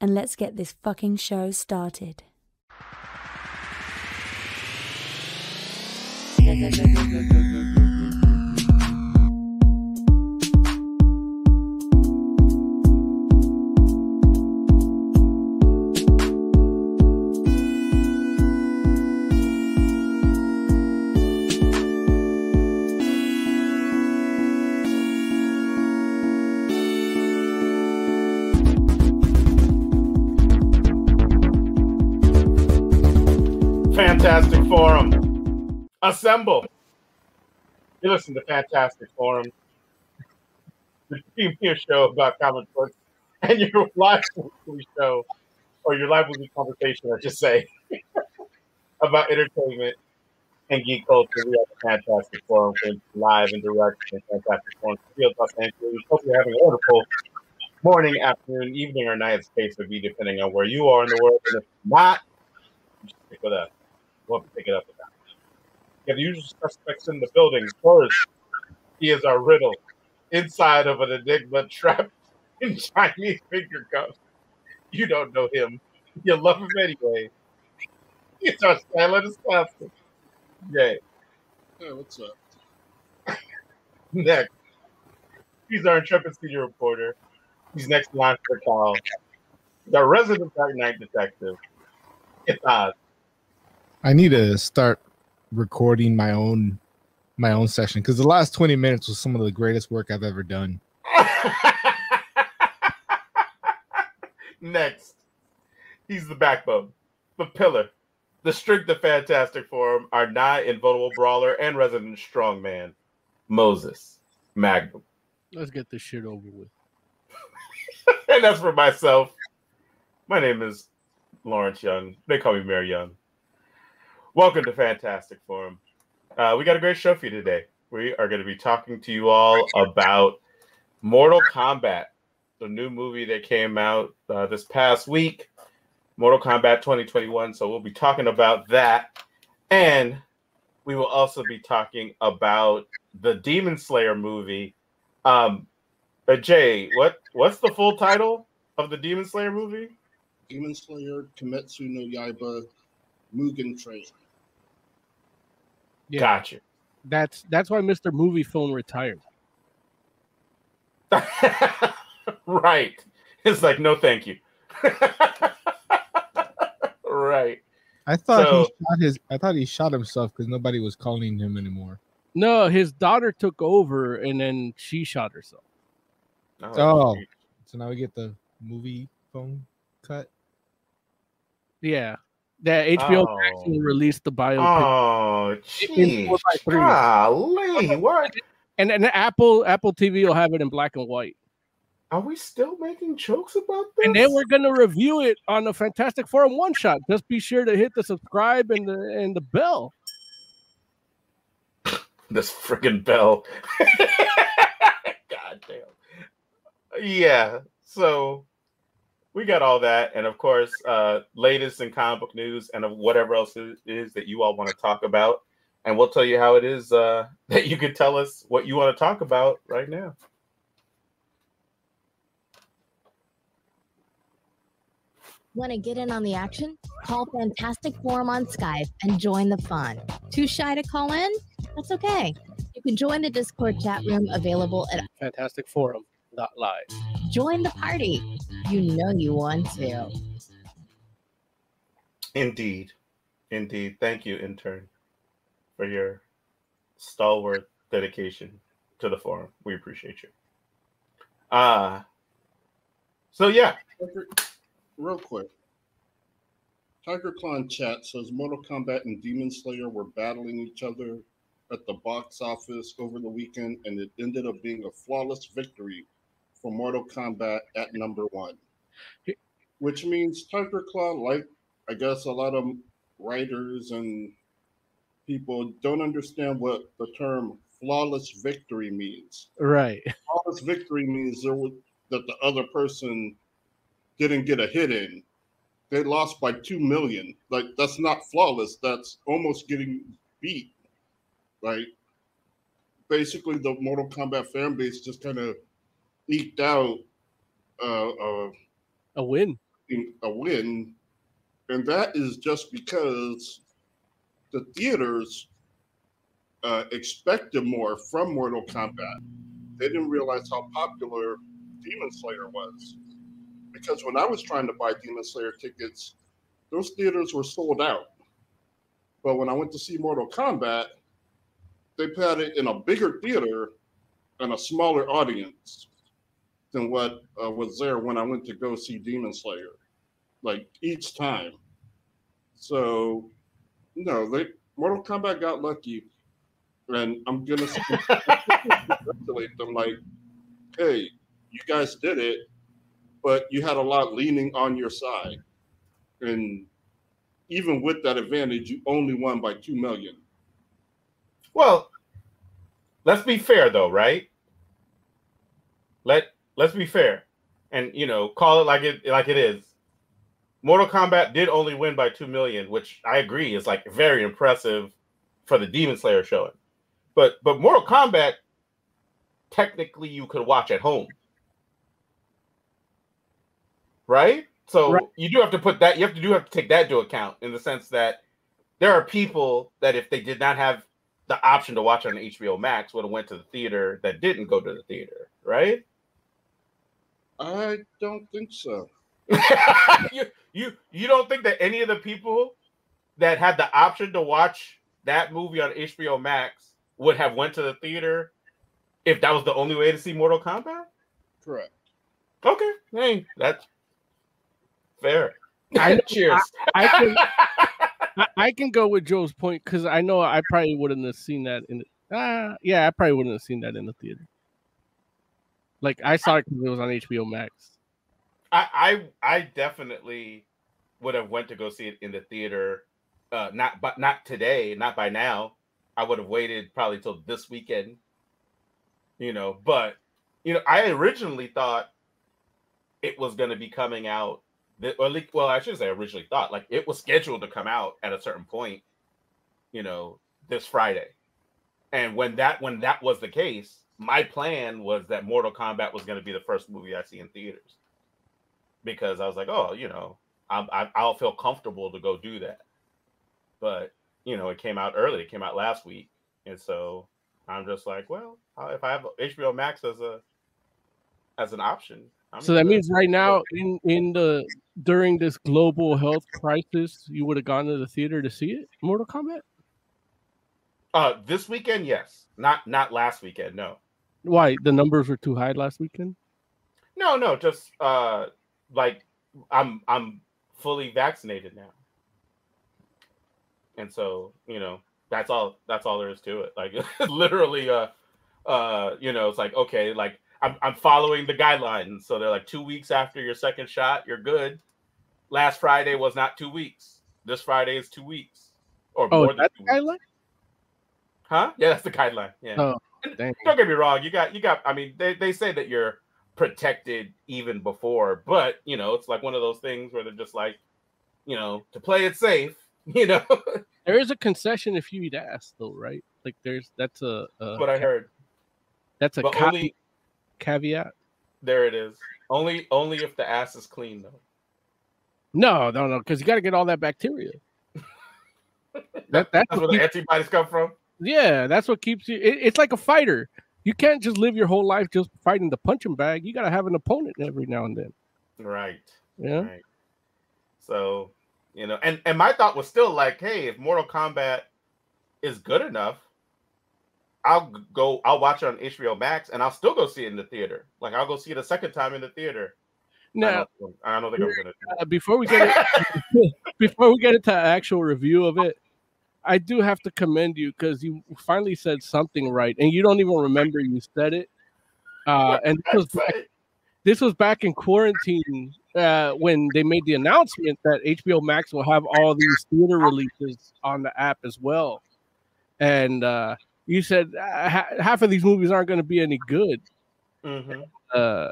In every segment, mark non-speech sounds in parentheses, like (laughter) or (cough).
and let's get this fucking show started. (laughs) Forum. Assemble. You listen to Fantastic Forum, the premier show about comic books, and your live weekly show, or your live weekly conversation, I should say, (laughs) about entertainment and geek culture. We have the Fantastic Forum, live and direct from Fantastic Forum, Field, Los Angeles. Hope you're having a wonderful morning, afternoon, evening, or night space of be depending on where you are in the world. And if not, stick with us. We'll have to pick it up. We have the usual suspects in the building. First, he is our riddle inside of an enigma trapped (laughs) in Chinese finger cuffs. You don't know him. You love him anyway. It's our silent assassin. Yay. Hey, what's up? (laughs) Next, he's our intrepid senior reporter. He's next in line for the call. The resident Dark Knight detective. It's Oz. I need to start recording my own my own session because the last 20 minutes was some of the greatest work I've ever done. Next, he's the backbone, the pillar, the strength of Fantastic Forum, our nigh invulnerable brawler and resident strongman, Moses Magnum. Let's get this shit over with. (laughs) and that's for myself. My name is Lawrence Young. They call me Mayor Young. Welcome to Fantastic Forum. Uh, we got a great show for you today. We are going to be talking to you all about Mortal Kombat, the new movie that came out uh, this past week, Mortal Kombat 2021. So we'll be talking about that. And we will also be talking about the Demon Slayer movie. Um, but Jay, what what's the full title of the Demon Slayer movie? Demon Slayer, Kimetsu no Yaiba, Mugen Train. Yeah. Gotcha. That's that's why Mr. Movie Phone retired. (laughs) right. It's like, no, thank you. (laughs) right. I thought So- he shot his I thought he shot himself because nobody was calling him anymore. No, his daughter took over and then she shot herself. Oh. oh. So now we get the movie phone cut. Yeah. That HBO Max Oh. will release the biopic. Oh, jeez. four by three. Golly, what? And and Apple Apple TV will have it in black and white. Are we still making jokes about this? And then we're gonna review it on the Fantastic Forum one shot. Just be sure to hit the subscribe and the and the bell. (laughs) this friggin' bell. (laughs) God damn. Yeah. So we got all that, and of course, uh, latest in comic book news and of whatever else it is that you all want to talk about, and we'll tell you how it is uh, (laughs) that you can tell us what you want to talk about right now. Want to get in on the action? Call Fantastic Forum on Skype and join the fun. Too shy to call in? That's okay. You can join the Discord chat room available at Fantastic Forum. Not live. Join the Party. You know you want to. Indeed, indeed. Thank you, intern, for your stalwart dedication to the forum. We appreciate you. Uh so yeah, Real quick. Tiger Claw chat says Mortal Kombat and Demon Slayer were battling each other at the box office over the weekend, and it ended up being a flawless victory for Mortal Kombat at number one. which means Tiger Claw, like I guess a lot of writers and people don't understand what the term flawless victory means. Right. (laughs) Flawless victory means there was, that the other person didn't get a hit in. They lost by two million. Like that's not flawless. That's almost getting beat. Right. Basically, the Mortal Kombat fan base just kind of eked out uh, uh, A win. a win, and that is just because the theaters uh, expected more from Mortal Kombat. They didn't realize how popular Demon Slayer was. Because when I was trying to buy Demon Slayer tickets, those theaters were sold out. But when I went to see Mortal Kombat, they had it in a bigger theater and a smaller audience than what uh, was there when I went to go see Demon Slayer, like each time. So, no, they Mortal Kombat got lucky, and I'm gonna (laughs) congratulate them. Like, hey, you guys did it, but you had a lot leaning on your side, and even with that advantage, you only won by two million. Well, let's be fair though, right? Let let's be fair, and you know, call it like it like it is. Mortal Kombat did only win by two million, which I agree is like very impressive for the Demon Slayer showing. But but Mortal Kombat, technically, you could watch at home, right? So Right. you do have to put that. You have to do have to take that into account in the sense that there are people that if they did not have the option to watch on HBO Max would have went to the theater that didn't go to the theater, right? I don't think so. (laughs) you you you don't think that any of the people that had the option to watch that movie on HBO Max would have went to the theater if that was the only way to see Mortal Kombat? Correct. Okay, hey, that's fair. I- (laughs) Cheers. I can I, I can go with Joe's point because I know I probably wouldn't have seen that in the uh, yeah, I probably wouldn't have seen that in the theater. Like I saw it because it was on HBO Max. I, I I definitely would have went to go see it in the theater. Uh, not but not today, not by now. I would have waited probably till this weekend. You know, but you know, I originally thought it was going to be coming out. That, or well, I should say originally thought like it was scheduled to come out at a certain point. You know, this Friday, and when that when that was the case, my plan was that Mortal Kombat was going to be the first movie I see in theaters because I was like, oh, you know, I'm, I, I'll feel comfortable to go do that. But you know, it came out early. It came out last week, and so I'm just like, well, if I have HBO Max as a as an option, I'm So that means right now in in the during this global health crisis, you would have gone to the theater to see it, Mortal Kombat. uh, this weekend, yes, not not last weekend, no, Why the numbers were too high last weekend? no, no, just uh, like I'm I'm fully vaccinated now, and so you know that's all that's all there is to it. Like (laughs) literally, uh, uh, you know, it's like okay, like I'm I'm following the guidelines. So they're like two weeks after your second shot, you're good. Last Friday was not two weeks. This Friday is two weeks or Oh, more than two the weeks. guideline? Huh? Yeah, that's the guideline. Yeah. Oh, dang. Don't get me wrong. You got you got. I mean, they they say that you're protected even before, but you know, it's like one of those things where they're just like, you know, to play it safe. (laughs) You know, There is a concession if you eat ass, though, right? Like there's that's a, a what I heard. that's a But ca- only caveat. there it is. Only only if the ass is clean though. No, no, no, because you got to get all that bacteria. (laughs) That that's That's where the antibodies come from. Yeah, that's what keeps you. It, it's like a fighter. You can't just live your whole life just fighting the punching bag. You got to have an opponent every now and then. Right. Yeah. Right. So, you know, and and my thought was still like, hey, if Mortal Kombat is good enough, I'll go. I'll watch it on HBO Max, and I'll still go see it in the theater. Like I'll go see it a second time in the theater. I Now, don't, I don't think I'm gonna. Uh, before we get it, (laughs) before we get into actual review of it, I do have to commend you because you finally said something right, and you don't even remember you said it. Uh, and this was back, this was back in quarantine uh, when they made the announcement that HBO Max will have all these theater releases on the app as well. And uh, you said uh, ha- half of these movies aren't going to be any good. Mhm. Uh,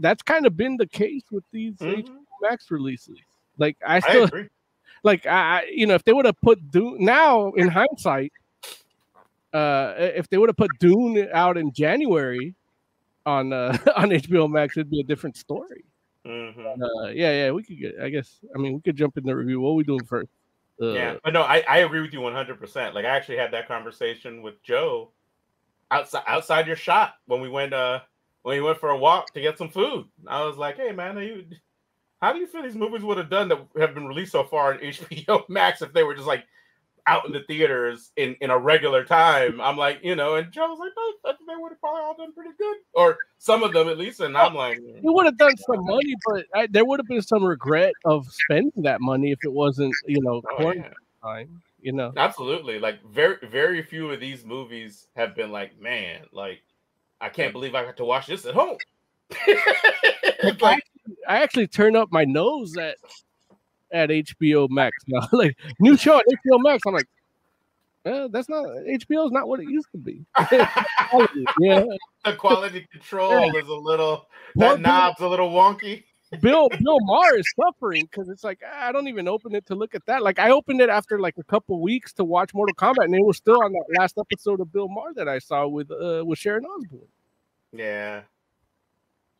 that's kind of been the case with these Mhm. HBO Max releases. Like I I still agree. Like I, you know, if they would have put Dune now in hindsight, uh, if they would have put Dune out in January on uh, (laughs) on HBO Max, it'd be a different story. Mhm. Uh, yeah, yeah, we could get. I guess. I mean, we could jump in the review. What are we doing first? Uh, Yeah, but no, I, I agree with you 100%. Like I actually had that conversation with Joe outside outside your shop when we went uh when we went for a walk to get some food. I was like, "Hey man, are you how do you feel these movies would have done that have been released so far on (laughs) HBO Max if they were just like out in the theaters in in a regular time?" I'm like, you know, and Joe was like, "No, I think they would have probably all done pretty good, or some of them at least." And I'm like, We would have done some money, but I, there would have been some regret of spending that money if it wasn't, you know, "Oh, yeah." time. You know, Absolutely. Like very very few of these movies have been like, man, like I can't believe I got to watch this at home. (laughs) Like, I actually turn up my nose at at HBO Max now. (laughs) like new show at HBO Max. I'm like, that's not HBO is not what it used to be. (laughs) (laughs) yeah, the quality control is a little that Bill- knob's a little wonky. Bill Bill Maher is suffering because it's like I don't even open it to look at that. Like I opened it after like a couple weeks to watch Mortal Kombat, and it was still on that last episode of Bill Maher that I saw with uh, with Sharon Osbourne. Yeah.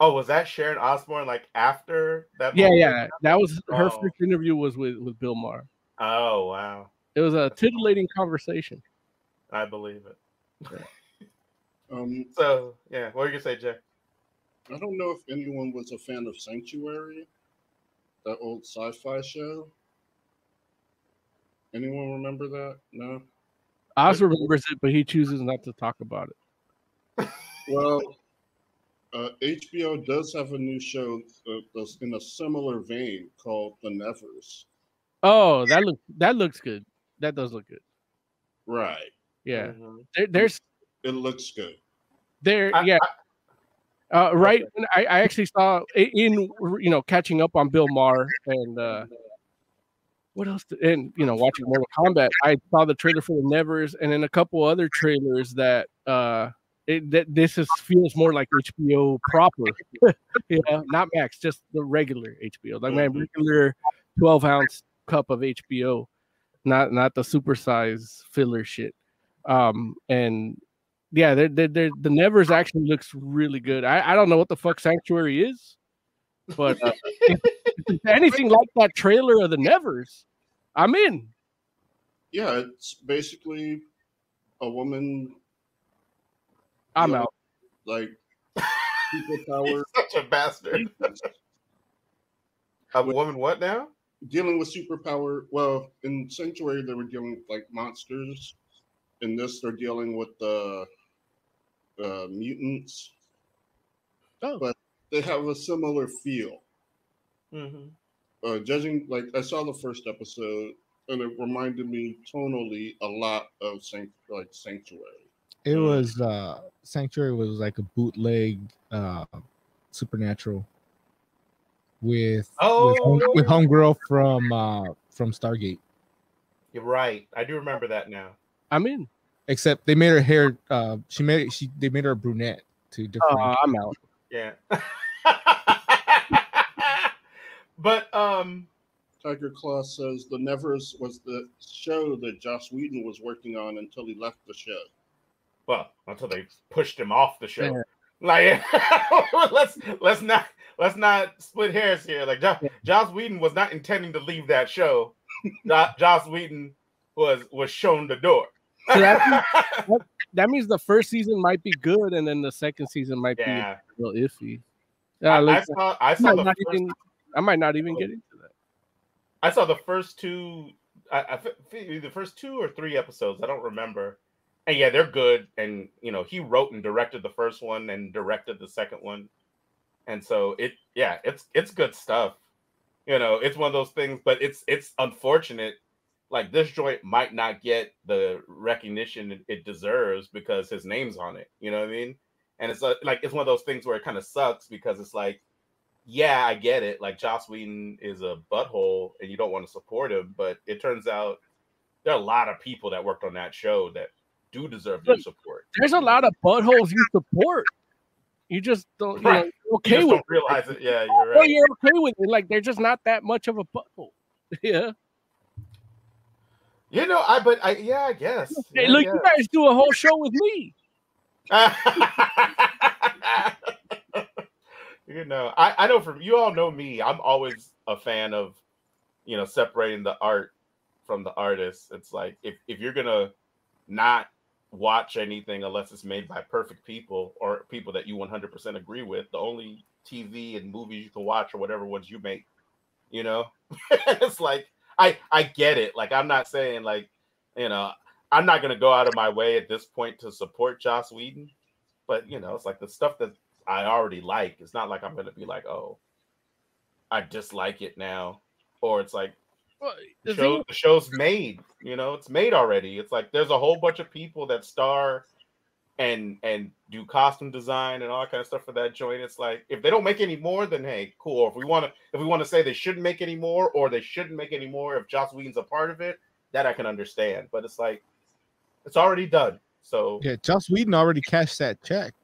Oh, was that Sharon Osbourne like after that? Yeah, movie? yeah, that was her Oh. first interview was with with Bill Maher. Oh wow. It was a titillating conversation. I believe it. Um, (laughs) So yeah, what were you gonna say, Jay? I don't know if anyone was a fan of Sanctuary, that old sci-fi show. Anyone remember that? No. Oz remembers it, but he chooses not to talk about it. Well, uh, HBO does have a new show uh, that's in a similar vein called The Nevers. Oh, that looks that looks good. That does look good. Right. Yeah, Mhm. there, there's It looks good. there. I- yeah, uh, right. when I, I actually saw in you know catching up on Bill Maher and uh, what else? to- and you know watching Mortal Kombat. I saw the trailer for the Nevers and then a couple other trailers that uh it, that this is feels more like HBO proper. (laughs) yeah, not Max, just the regular HBO, like my Mhm. regular twelve ounce cup of HBO, not not the supersize filler shit. Um and yeah, they're, they're, they're, the Nevers actually looks really good. I, I don't know what the fuck Sanctuary is, but uh, if, if anything like that trailer of the Nevers, I'm in. Yeah, it's basically a woman I'm Yeah. out. like (laughs) He's superpower such a bastard. A woman, what now? dealing with superpower. Well, in Sanctuary they were dealing with like monsters. In this, they're dealing with the uh, mutants. Oh. But they have a similar feel. Mm-hmm. uh, judging like I saw the first episode and it reminded me tonally a lot of Sanct- like Sanctuary. It Mm. was uh Sanctuary was like a bootleg uh supernatural with with, home, with Oh. homegirl from uh from Stargate. You're right. I do remember that now. I'm in. Except they made her hair uh she made it she they made her a brunette to different Uh, I'm out. Yeah. (laughs) but um Tiger Claw says the Nevers was the show that Joss Whedon was working on until he left the show. Well, until they pushed him off the show. Yeah. Like (laughs) let's let's not let's not split hairs here. Like jo- Joss Whedon was not intending to leave that show. Jo- (laughs) Joss Whedon was was shown the door. So (laughs) that- That means the first season might be good, and then the second season might yeah. be a little iffy. I, Yeah, I looks- saw I I, saw might first, even, I might not even get into that. I saw the first two I, I the first two or three episodes. I don't remember. And yeah, they're good. And you know, he wrote and directed the first one and directed the second one. And so it, yeah, it's it's good stuff. You know, it's one of those things, but it's it's unfortunate. Like this joint might not get the recognition it- deserves because his name's on it. You know what I mean? and it's a, like it's one of those things where it kind of sucks because it's like, yeah, I get it. Like Joss Whedon is a butthole, and you don't want to support him, but it turns out there are a lot of people that worked on that show that do deserve your support. There's a lot of buttholes you support. You just don't you Right. know, You okay just with don't realize it. Yeah, you're Well, you're okay with it. Like they're just not that much of a butthole. (laughs) Yeah. You know, I but I yeah, I guess. Hey, Yeah, look, yeah. you guys do a whole show with me. (laughs) you know, I, I know from you all know me. I'm always a fan of, you know, separating the art from the artist. It's like if, if you're gonna not watch anything unless it's made by perfect people or people that you 100% agree with, the only TV and movies you can watch or whatever ones you make, you know, (laughs) it's like I I get it. Like I'm not saying like, you know, I'm not gonna go out of my way at this point to support Joss Whedon, but you know, it's like the stuff that I already like. It's not like I'm gonna be like, oh, I dislike it now, or it's like Well, the, the show, thing- the show's made. You know, it's made already. It's like there's a whole bunch of people that star and and do costume design and all that kind of stuff for that joint. It's like if they don't make any more, then hey, cool. If we want to, if we want to say they shouldn't make any more, or they shouldn't make any more, if Joss Whedon's a part of it, that I can understand. But it's like it's already done. So Yeah, Joss Whedon already cashed that check.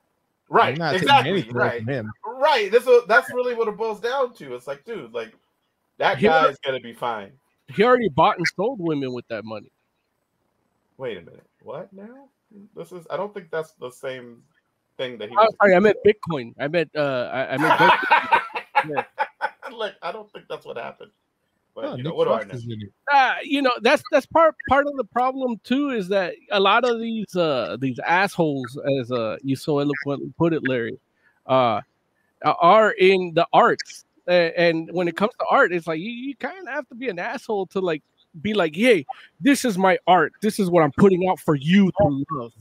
right, not exactly, right. him. Right. This is that's really what it boils down to. It's like, dude, like that Yeah. guy's gonna be fine. He already bought and sold women with that money. Wait a minute. What now? This is I don't think that's the same thing that he Oh, was sorry, I meant Bitcoin. I meant uh, I, I meant (laughs) Bitcoin. like I don't think that's what happened. But Oh, you know, Nick what do I Frost know? is in it. uh, you know that's that's part part of the problem too is that a lot of these uh these assholes as uh you so eloquently put it larry uh are in the arts And when it comes to art it's like you, you kind of have to be an asshole to like be like hey this is my art this is what i'm putting out for you to love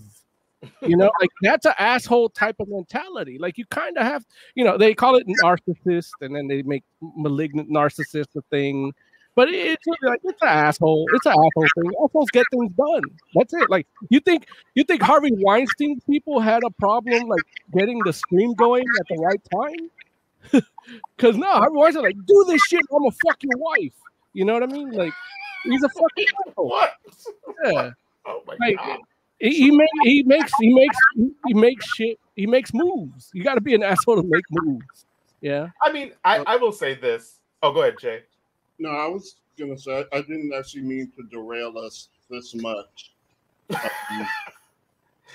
you know like that's an asshole type of mentality like you kind of have you know they call it narcissist and then they make malignant narcissist a thing but it's like it's an asshole. It's an asshole thing. Assholes get things done. That's it. Like you think you think Harvey Weinstein people had a problem like getting the scream going at the right time? Because no, Harvey Weinstein like do this shit. I'm gonna fuck your wife. You know what I mean? Like he's a fucking. (laughs) What? Yeah. Oh my Like, god. He, he, make, he makes he makes he makes shit. He makes moves. You got to be an (laughs) asshole to make moves. Yeah. I mean, I, I will say this. Oh, go ahead, Jay. No, I was gonna say I didn't actually mean to derail us this much. (laughs) Um,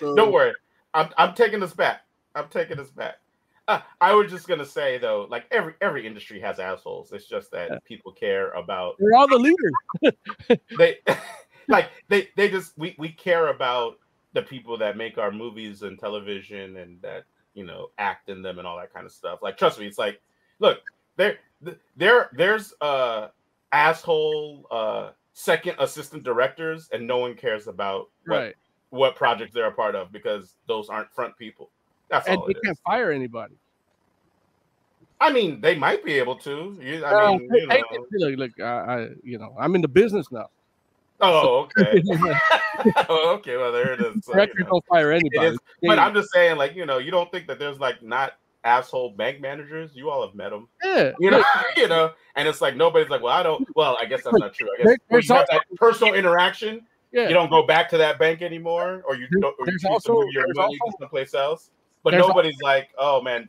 so, Don't worry. I'm I'm taking this back. I'm taking this back. Uh, I was just gonna say though, like every every industry has assholes. It's just that people care about They're all the leaders. (laughs) they (laughs) like they they just we we care about the people that make our movies and television and that you know act in them and all that kind of stuff like trust me it's like look there there there's uh asshole uh second assistant directors and no one cares about what, Right. what projects they're a part of because those aren't front people that's And they can't fire anybody. i mean they might be able to you, i Uh, mean you hey, know. look, look, I, I, you know, I'm in the business now. oh okay (laughs) (laughs) oh, okay well there it is So, you know. don't fire anybody. but I'm just saying, like you know, you don't think that there's like not asshole bank managers. You all have met them, yeah, you know, (laughs) you know, and it's like nobody's like, well, I don't. Well, I guess that's not true. I guess There- there's have that personal interaction, yeah. you don't go back to that bank anymore, or you don't, or you choose also- to move your money also- to someplace else. But there's nobody's like, oh man,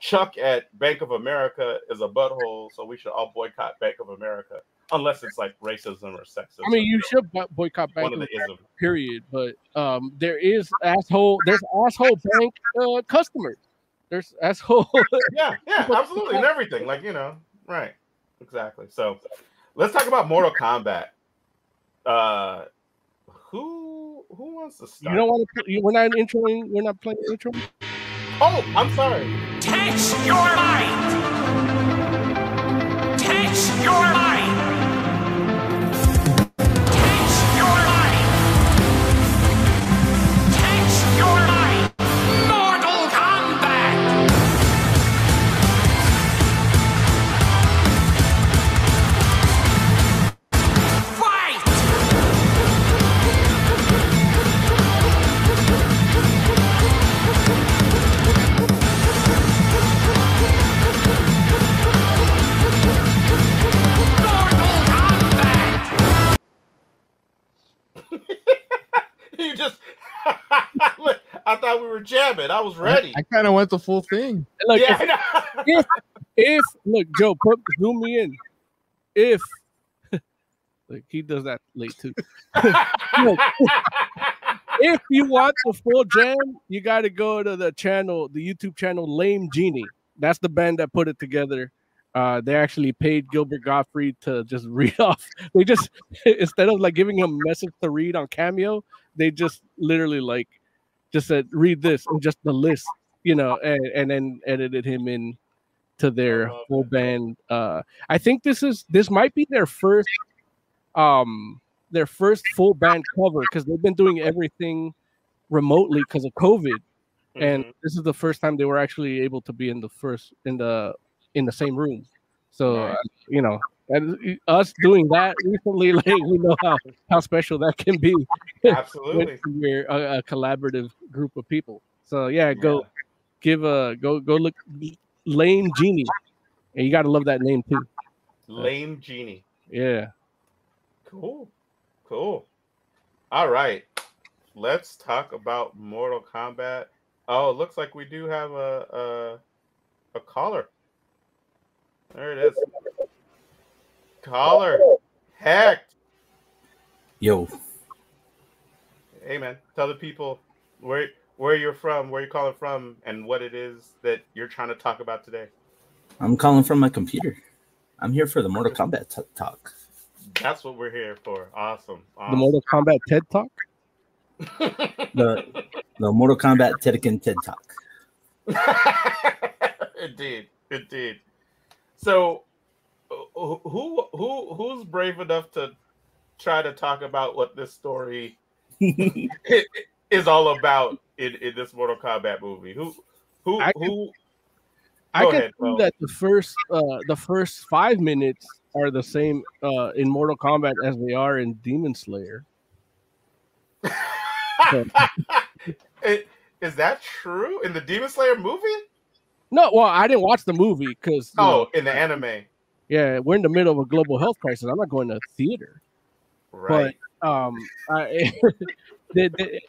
Chuck at Bank of America is a butthole, so we should all boycott Bank of America, unless it's like racism or sexism. I mean, you should bo- boycott Bank of America, period. But um, there is asshole. There's asshole bank uh, customers. There's asshole. yeah, yeah, (laughs) absolutely, and everything. Like you know, right, exactly. So, let's talk about Mortal Kombat. Uh, who who wants to You don't want to. We're not introing. We're not playing intro. Oh, I'm sorry. Test your might! Thought we were jamming. I was ready. I kind of went the full thing. Look, yeah, if, if if look, Joe, put zoom me in. If (laughs) like he does that late too. (laughs) Look, if you want the full jam, you got to go to the channel, the YouTube channel Lame Genie. That's the band that put it together. Uh, they actually paid Gilbert Gottfried to just (laughs) read off. They just instead of like giving him a message to read on Cameo, they just literally like just said read this and just the list, you know, and, and then edited him in to their full band. Uh, I think this is this might be their first um their first full band cover because they've been doing everything remotely because of COVID and Mhm. this is the first time they were actually able to be in the first in the in the same room so uh, you know and us doing that recently (laughs) like we know how, how special that can be (laughs) absolutely. we're a, a collaborative group of people so yeah go Yeah. give a go go look lame genie and you got to love that name too Lame genie. yeah Cool. Cool. All right. Let's talk about Mortal Kombat. Oh, it looks like we do have a a, a caller. There it is. Caller. Heck. Yo, Hey man, tell the people where where you're from, where you're calling from, and what it is that you're trying to talk about today. I'm calling from my computer. I'm here for the Mortal Kombat t- talk. That's what we're here for. Awesome. the mortal kombat ted talk The the Mortal Kombat Tekken TED Talk. (laughs) indeed, indeed. So, who who who who's brave enough to try to talk about what this story (laughs) is all about in, in this Mortal Kombat movie? Who who I can- who? I can ahead, that the first uh the first five minutes are the same uh in Mortal Kombat as they are in Demon Slayer. (laughs) Is that true in the Demon Slayer movie? No, well, I didn't watch the movie because Oh, in the anime, yeah, we're in the middle of a global health crisis. I'm not going to theater. right? Um, I, (laughs) the, the,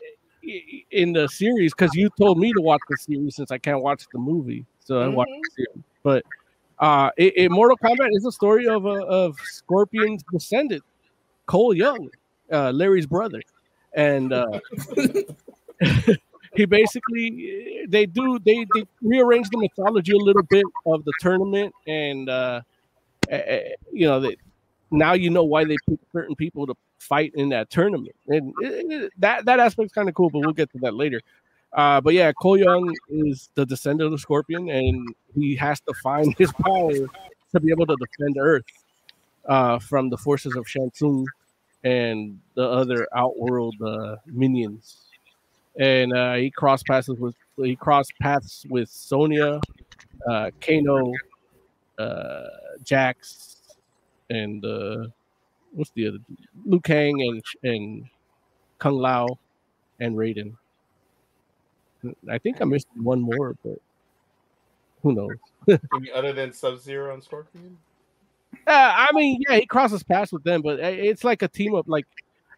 in the series because you told me to watch the series since I can't watch the movie, so I watched the series. But uh, in, in Mortal Kombat is a story of a, of Scorpion's descendant, Cole Young, uh, Larry's brother, and uh, (laughs) (laughs) he basically they do they they rearrange the mythology a little bit of the tournament, and uh, eh, eh, you know that now you know why they pick certain people to fight in that tournament, and it- it- that that aspect's kind of cool. But we'll get to that later. Uh, but yeah, Cole Young is the descendant of the Scorpion, and he has to find his power to be able to defend Earth uh, from the forces of Shang Tsung and the other outworld uh, minions. And uh, he cross passes with he cross paths with Sonya, uh, Kano, uh, Jax, and uh, what's the other? Liu Kang and and Kung Lao and Raiden. I think I missed one more, but who knows? (laughs) Other than Sub Zero and Scorpion? Uh, I mean, yeah, he crosses paths with them, but uh, it's like a team up. Like,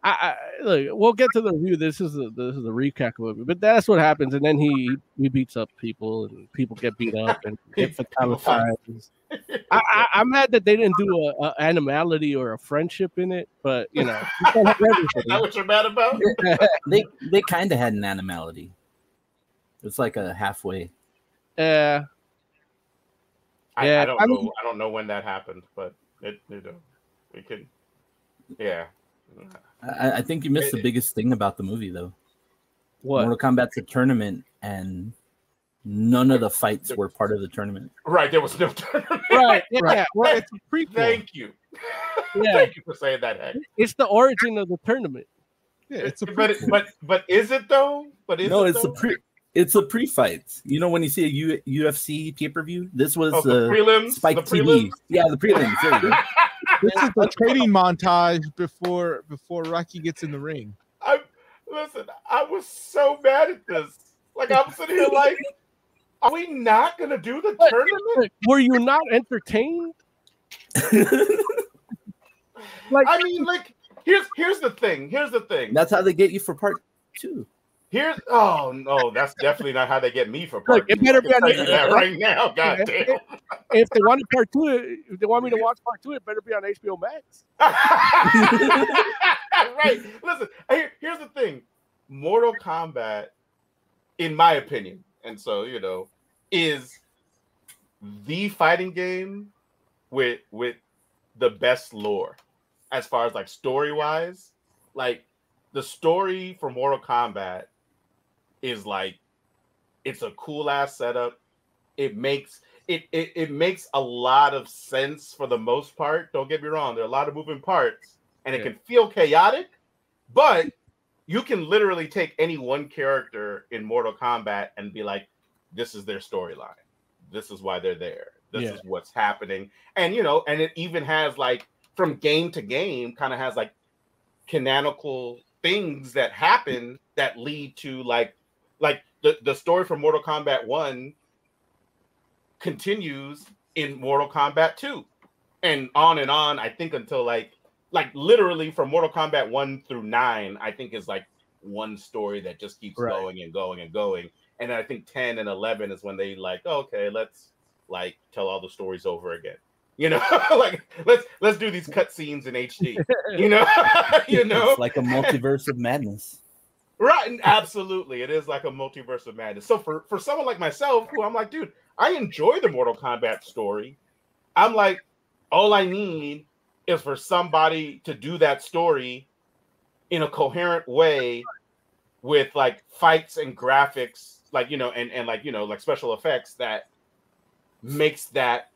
I, I look, we'll get to the review. This is a this is a recap of it, but that's what happens, and then he he beats up people, and people get beat up and (laughs) get fatalities. (laughs) I, I, I'm mad that they didn't do a, a animality or a friendship in it, but you know, you can't have Is that what you're mad about? (laughs) They they kind of had an animality. It's like a halfway. Uh, I, Yeah, I don't I know. I don't know when that happened, but it, you know, we could. Yeah. I, I think you missed the biggest thing about the movie, though. what? Mortal Kombat's a tournament, and none of the fights were part of the tournament. Right. There was no tournament. Right? Yeah, Right. (laughs) Well, it's a prequel. Thank you. Yeah. (laughs) Thank you for saying that, Heck. it's the origin of the tournament. Yeah, it's a but, prequel. but but is it though? But is no, it it's though? a pre. It's a pre-fight. You know when you see a U- UFC pay-per-view, this was Oh, the uh, prelims. Spike the TV. prelims. Yeah, the prelims. (laughs) There you go. this is the training montage before before Rocky gets in the ring. I listen. I was so mad at this. Like I'm sitting here, like, are we not gonna do the But- tournament? Were you not entertained? (laughs) Like, I mean, like, here's here's the thing. Here's the thing. That's how they get you for part two. Here's oh no, that's definitely not how they get me for Look, part it better be on (laughs) that right now. God If, damn. if they want part two, if they want me to watch part two, it better be on HBO Max. (laughs) right. Listen, here- here's the thing. Mortal Kombat, in my opinion, and so you know, is the fighting game with with the best lore as far as like story wise. Like the story for Mortal Kombat is like it's a cool ass setup. It makes it, it it makes a lot of sense for the most part. Don't get me wrong, there are a lot of moving parts, and it Yeah. can feel chaotic, but you can literally take any one character in Mortal Kombat and be like, this is their storyline. This is why they're there. This Yeah. is what's happening. And you know, and it even has like from game to game, kind of has like canonical things that happen that lead to like like the, the story from Mortal Kombat 1 continues in Mortal Kombat 2 and on and on I think until like like literally from Mortal Kombat 1 through 9 I think is like one story that just keeps Right. going and going and going. And then I think 10 and 11 is when they like okay let's like tell all the stories over again. You know (laughs) like let's let's do these cutscenes in HD you know? (laughs) You know? It's like a multiverse of madness. Right, absolutely, it is like a multiverse of madness. So for for someone like myself, who I'm like, dude, I enjoy the Mortal Kombat story. I'm like, all I need is for somebody to do that story in a coherent way with like fights and graphics, like you know, and and like you know, like special effects that makes that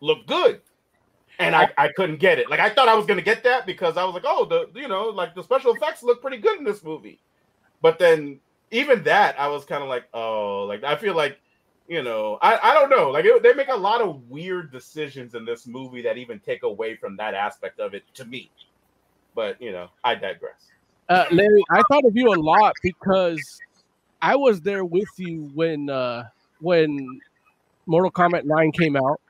look good. And I, I couldn't get it. Like I thought I was gonna get that because I was like, oh, the you know, like the special effects look pretty good in this movie. But then even that, I was kind of like, oh, like I feel like, you know, I, I don't know. Like it, they make a lot of weird decisions in this movie that even take away from that aspect of it to me. But you know, I digress. Uh, Larry, I thought of you a lot because I was there with you when uh, when Mortal Kombat 9 came out.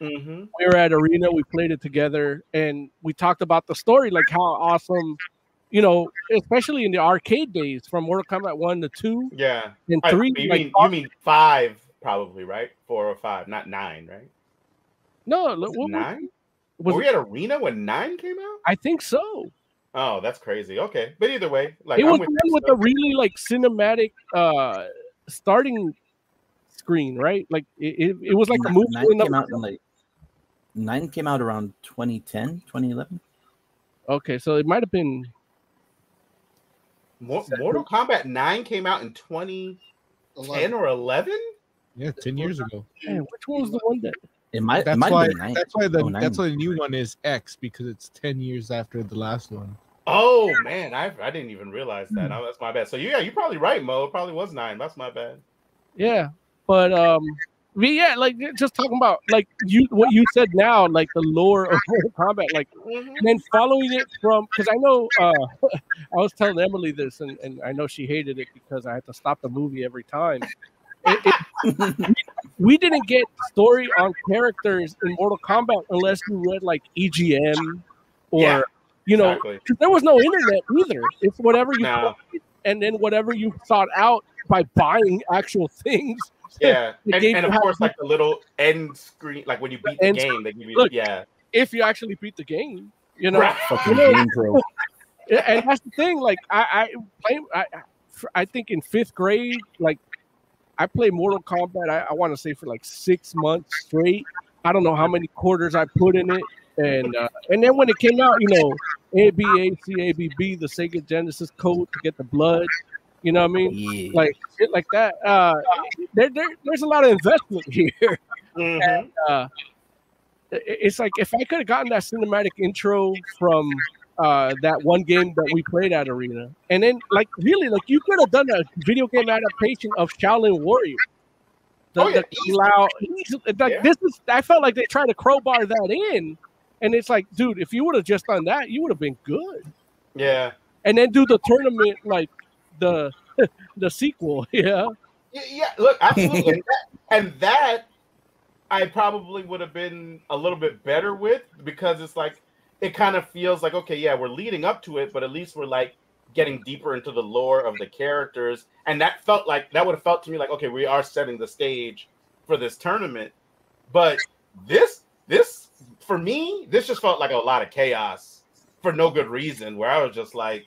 Mm-hmm. We were at Arena, we played it together, and we talked about the story, like how awesome, you know, especially in the arcade days from Mortal Kombat 1 to 2 Yeah. and I- 3. you like, mean you mean five probably, right? Four or five, not nine, right? no, Was it what, nine? was Were we it- at Arena when nine came out? I think so. Oh, that's crazy. Okay, but either way, like it I'm was with the you, one with so- really like cinematic uh starting screen, right? Like it, it, it was like a movie. nine came out in like nine came out around 2010, 2011. Okay, so it might have been Mor- Mortal Kombat 9 came out in 2010 Eleven. or 11? Yeah, ten years ago. man, which one was the one that It might. it That's might why. have. That's why the Oh, nine. that's why the new one is X because it's ten years after the last one. Oh man, I, I didn't even realize that. Hmm. Oh, that's my bad. So yeah, you're probably right, Mo. It probably was nine. That's my bad. Yeah, but um, but yeah, like just talking about like you what you said now, like the lore of Mortal Kombat, like and then following it from because I know uh, (laughs) I was telling Emily this, and, and I know she hated it because I had to stop the movie every time. It- it- (laughs) we didn't get story on characters in Mortal Kombat unless you read like EGM or Yeah, you know exactly. there was no internet either. It's whatever you No. and then whatever you thought out by buying actual (laughs) things. Yeah, (laughs) and, and of course, like the little end screen, like when you beat the end game, they give you Look, yeah. If you actually beat the game, you know. Right. Fucking Game Pro. (laughs) And that's the thing. Like I, I play. I, I- I think in fifth grade, like I played Mortal Kombat. I, I want to say for like six months straight. I don't know how many quarters I put in it, and uh, and then when it came out, you know, A B A C A B B, the Sega Genesis code to get the blood. You know what I mean? Yeah. Like shit like that. Uh, there, there, there's a lot of investment (laughs) here. Mhm. uh, it's like if I could have gotten that cinematic intro from uh, that one game that we played at Arena, and then like really, like you could have done a video game adaptation of Shaolin Warrior. The, Oh, yeah, the easily. loud, easy- like Yeah. this is. I felt like they tried to crowbar that in, and it's like, dude, if you would have just done that, you would have been good. Yeah. And then do the tournament like the (laughs) the sequel, (laughs) yeah. Yeah, look, absolutely. and, that, and that I probably would have been a little bit better with because it's like it kind of feels like okay, yeah, we're leading up to it, but at least we're like getting deeper into the lore of the characters, and that felt like that would have felt to me like okay, we are setting the stage for this tournament. But this this for me, this just felt like a lot of chaos for no good reason. Where I was just like,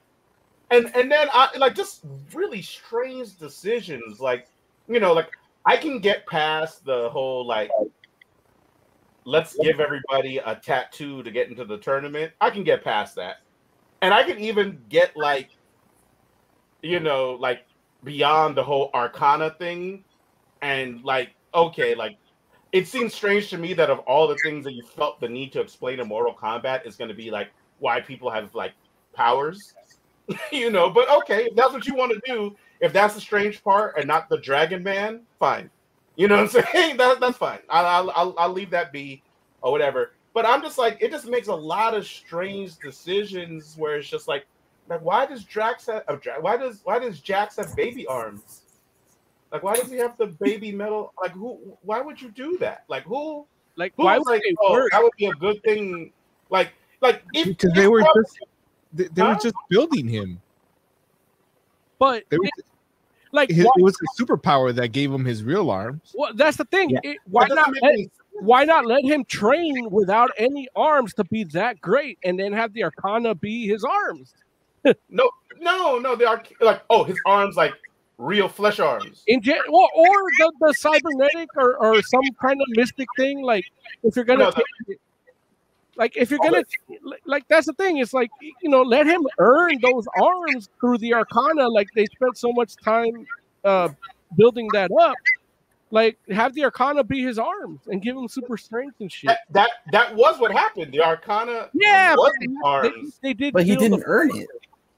and and then I like just really strange decisions. Like you know, like I can get past the whole like let's give everybody a tattoo to get into the tournament. I can get past that. And I can even get like you know, like beyond the whole arcana thing and like okay, like it seems strange to me that of all the things that you felt the need to explain in Mortal Kombat is going to be like why people have like powers, (laughs) you know. But okay, if that's what you want to do, if that's the strange part and not the Dragon Man, fine. You know what I'm (laughs) saying? That, that's fine. I'll, I'll, I'll, I'll leave that be or whatever. But I'm just like, it just makes a lot of strange decisions where it's just like, like why does Drax have, uh, why does why does Jax have baby arms? Like why does he have the baby metal? Like who? Why would you do that? Like who? Like Who why would like, they oh, work? that would be a good thing? Like like if because if they were Trump- just they, they were just building him. But They were, it- like his, why, it was a superpower that gave him his real arms. well, that's the thing. Yeah. It- why not let, why not let him train without any arms to be that great and then have the arcana be his arms? (laughs) No, no, no. They are like, oh, his arms like real flesh arms. In gen- well, or the, the cybernetic or, or some kind of mystic thing. Like if you're gonna No, take it- like if you're gonna like that's the thing. It's like you know, let him earn those arms through the arcana. Like they spent so much time uh building that up. Like have the arcana be his arms and give him super strength and shit. That, that that was what happened. The Arcana, Yeah, was but his they, arms. they did, But he didn't a- earn it.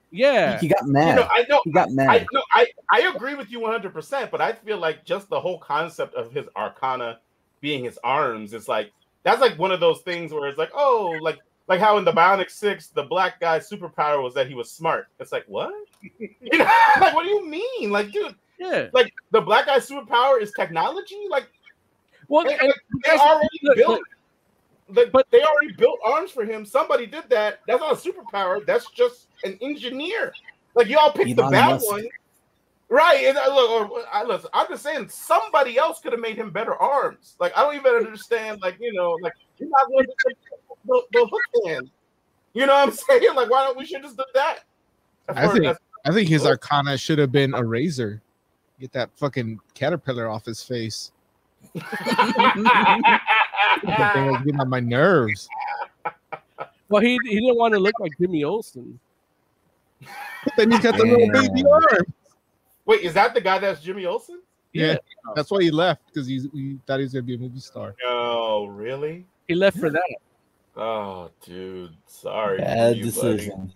Yeah, He got You mad. know, I know, He got I mad. no, I I agree with you one hundred percent. But I feel like just the whole concept of his Arcana being his arms is like that's like one of those things where it's like, oh, like like how in the Bionic Six, the black guy's superpower was that he was smart. It's like what? (laughs) You know, (laughs) like what do you mean? Like, dude, yeah. like the black guy's superpower is technology. Like Well, Hey, and they already look, built. look, Like, but- they already built arms for him. Somebody did that. That's not a superpower. That's just an engineer. Like y'all picked the bad Musk. one, right? And I look, or, I listen. I'm just saying somebody else could have made him better arms. Like I don't even understand. Like you know, like you're not going to take the, the hook hand. You know what I'm (laughs) saying? Like why don't we should just do that? I think I think his Oh. arcana should have been a razor. Get that fucking caterpillar off his face. (laughs) That thing was getting on my nerves. well, he he didn't want to look like Jimmy Olsen. But then he's got the little baby arm. Wait, is that the guy that's Jimmy Olsen? Yeah, that's why he left because he, he thought he was gonna be a movie star. Oh, really? He left for that. Oh, dude, sorry. Bad you, buddy. decision.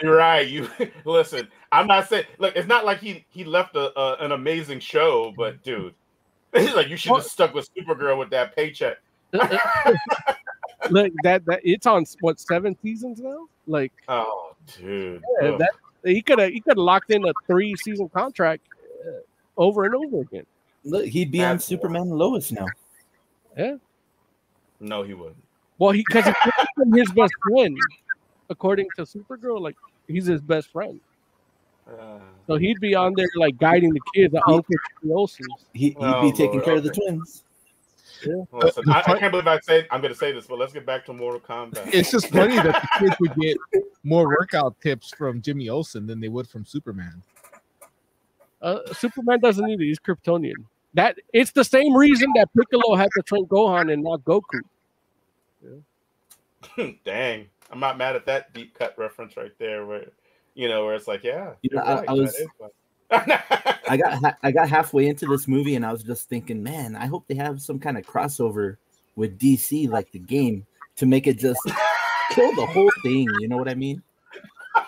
You're right. You (laughs) listen. I'm not saying. Look, it's not like he he left a, a an amazing show, but dude, it's (laughs) like you should have stuck with Supergirl with that paycheck. Uh, uh, (laughs) look, that that it's on what seven seasons now. Like Oh, dude. yeah, that he could have he could have locked in a three season contract uh, over and over again. Look, he'd be on That's- Superman and Lois now. Yeah. No, he wouldn't. Well, he because he's (laughs) his best friend, according to Supergirl. Like he's his best friend, Uh, so he'd be on there like guiding the kids. The Uncle Jimmy He, he'd Oh, be taking Lord, care of the okay. Twins. listen, I, I can't believe I say I'm going to say this, but let's get back to Mortal Kombat. It's just funny that the kids would get (laughs) more workout tips from Jimmy Olsen than they would from Superman. Uh, Superman doesn't need it. He's Kryptonian. That it's the same reason that Piccolo had to train Gohan and not Goku. (laughs) Dang, I'm not mad at that deep cut reference right there, where you know where it's like, yeah, You know, you're I- right, I that was- is fun. I got I got halfway into this movie and I was just thinking, man, I hope they have some kind of crossover with DC like the game to make it just kill the whole thing. You know what I mean? (laughs)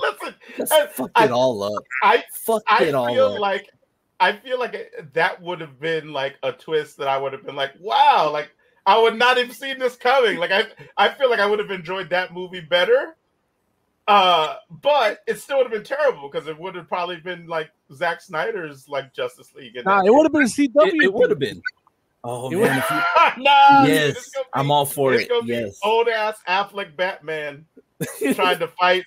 Listen, Just I- fuck I- it all up. I Fuck I it all feel up. like I feel like it- that would have been like a twist that I would have been like, wow, like I would not have seen this coming. Like I I feel like I would have enjoyed that movie better. Uh, but it still would have been terrible because it would have probably been like Zack Snyder's like Justice League. Nah, it would have been CW. it, it would have been. Oh It man, if you, (laughs) no, dude, yes, it's gonna I'm all for it. Yes. old ass Affleck Batman (laughs) trying to fight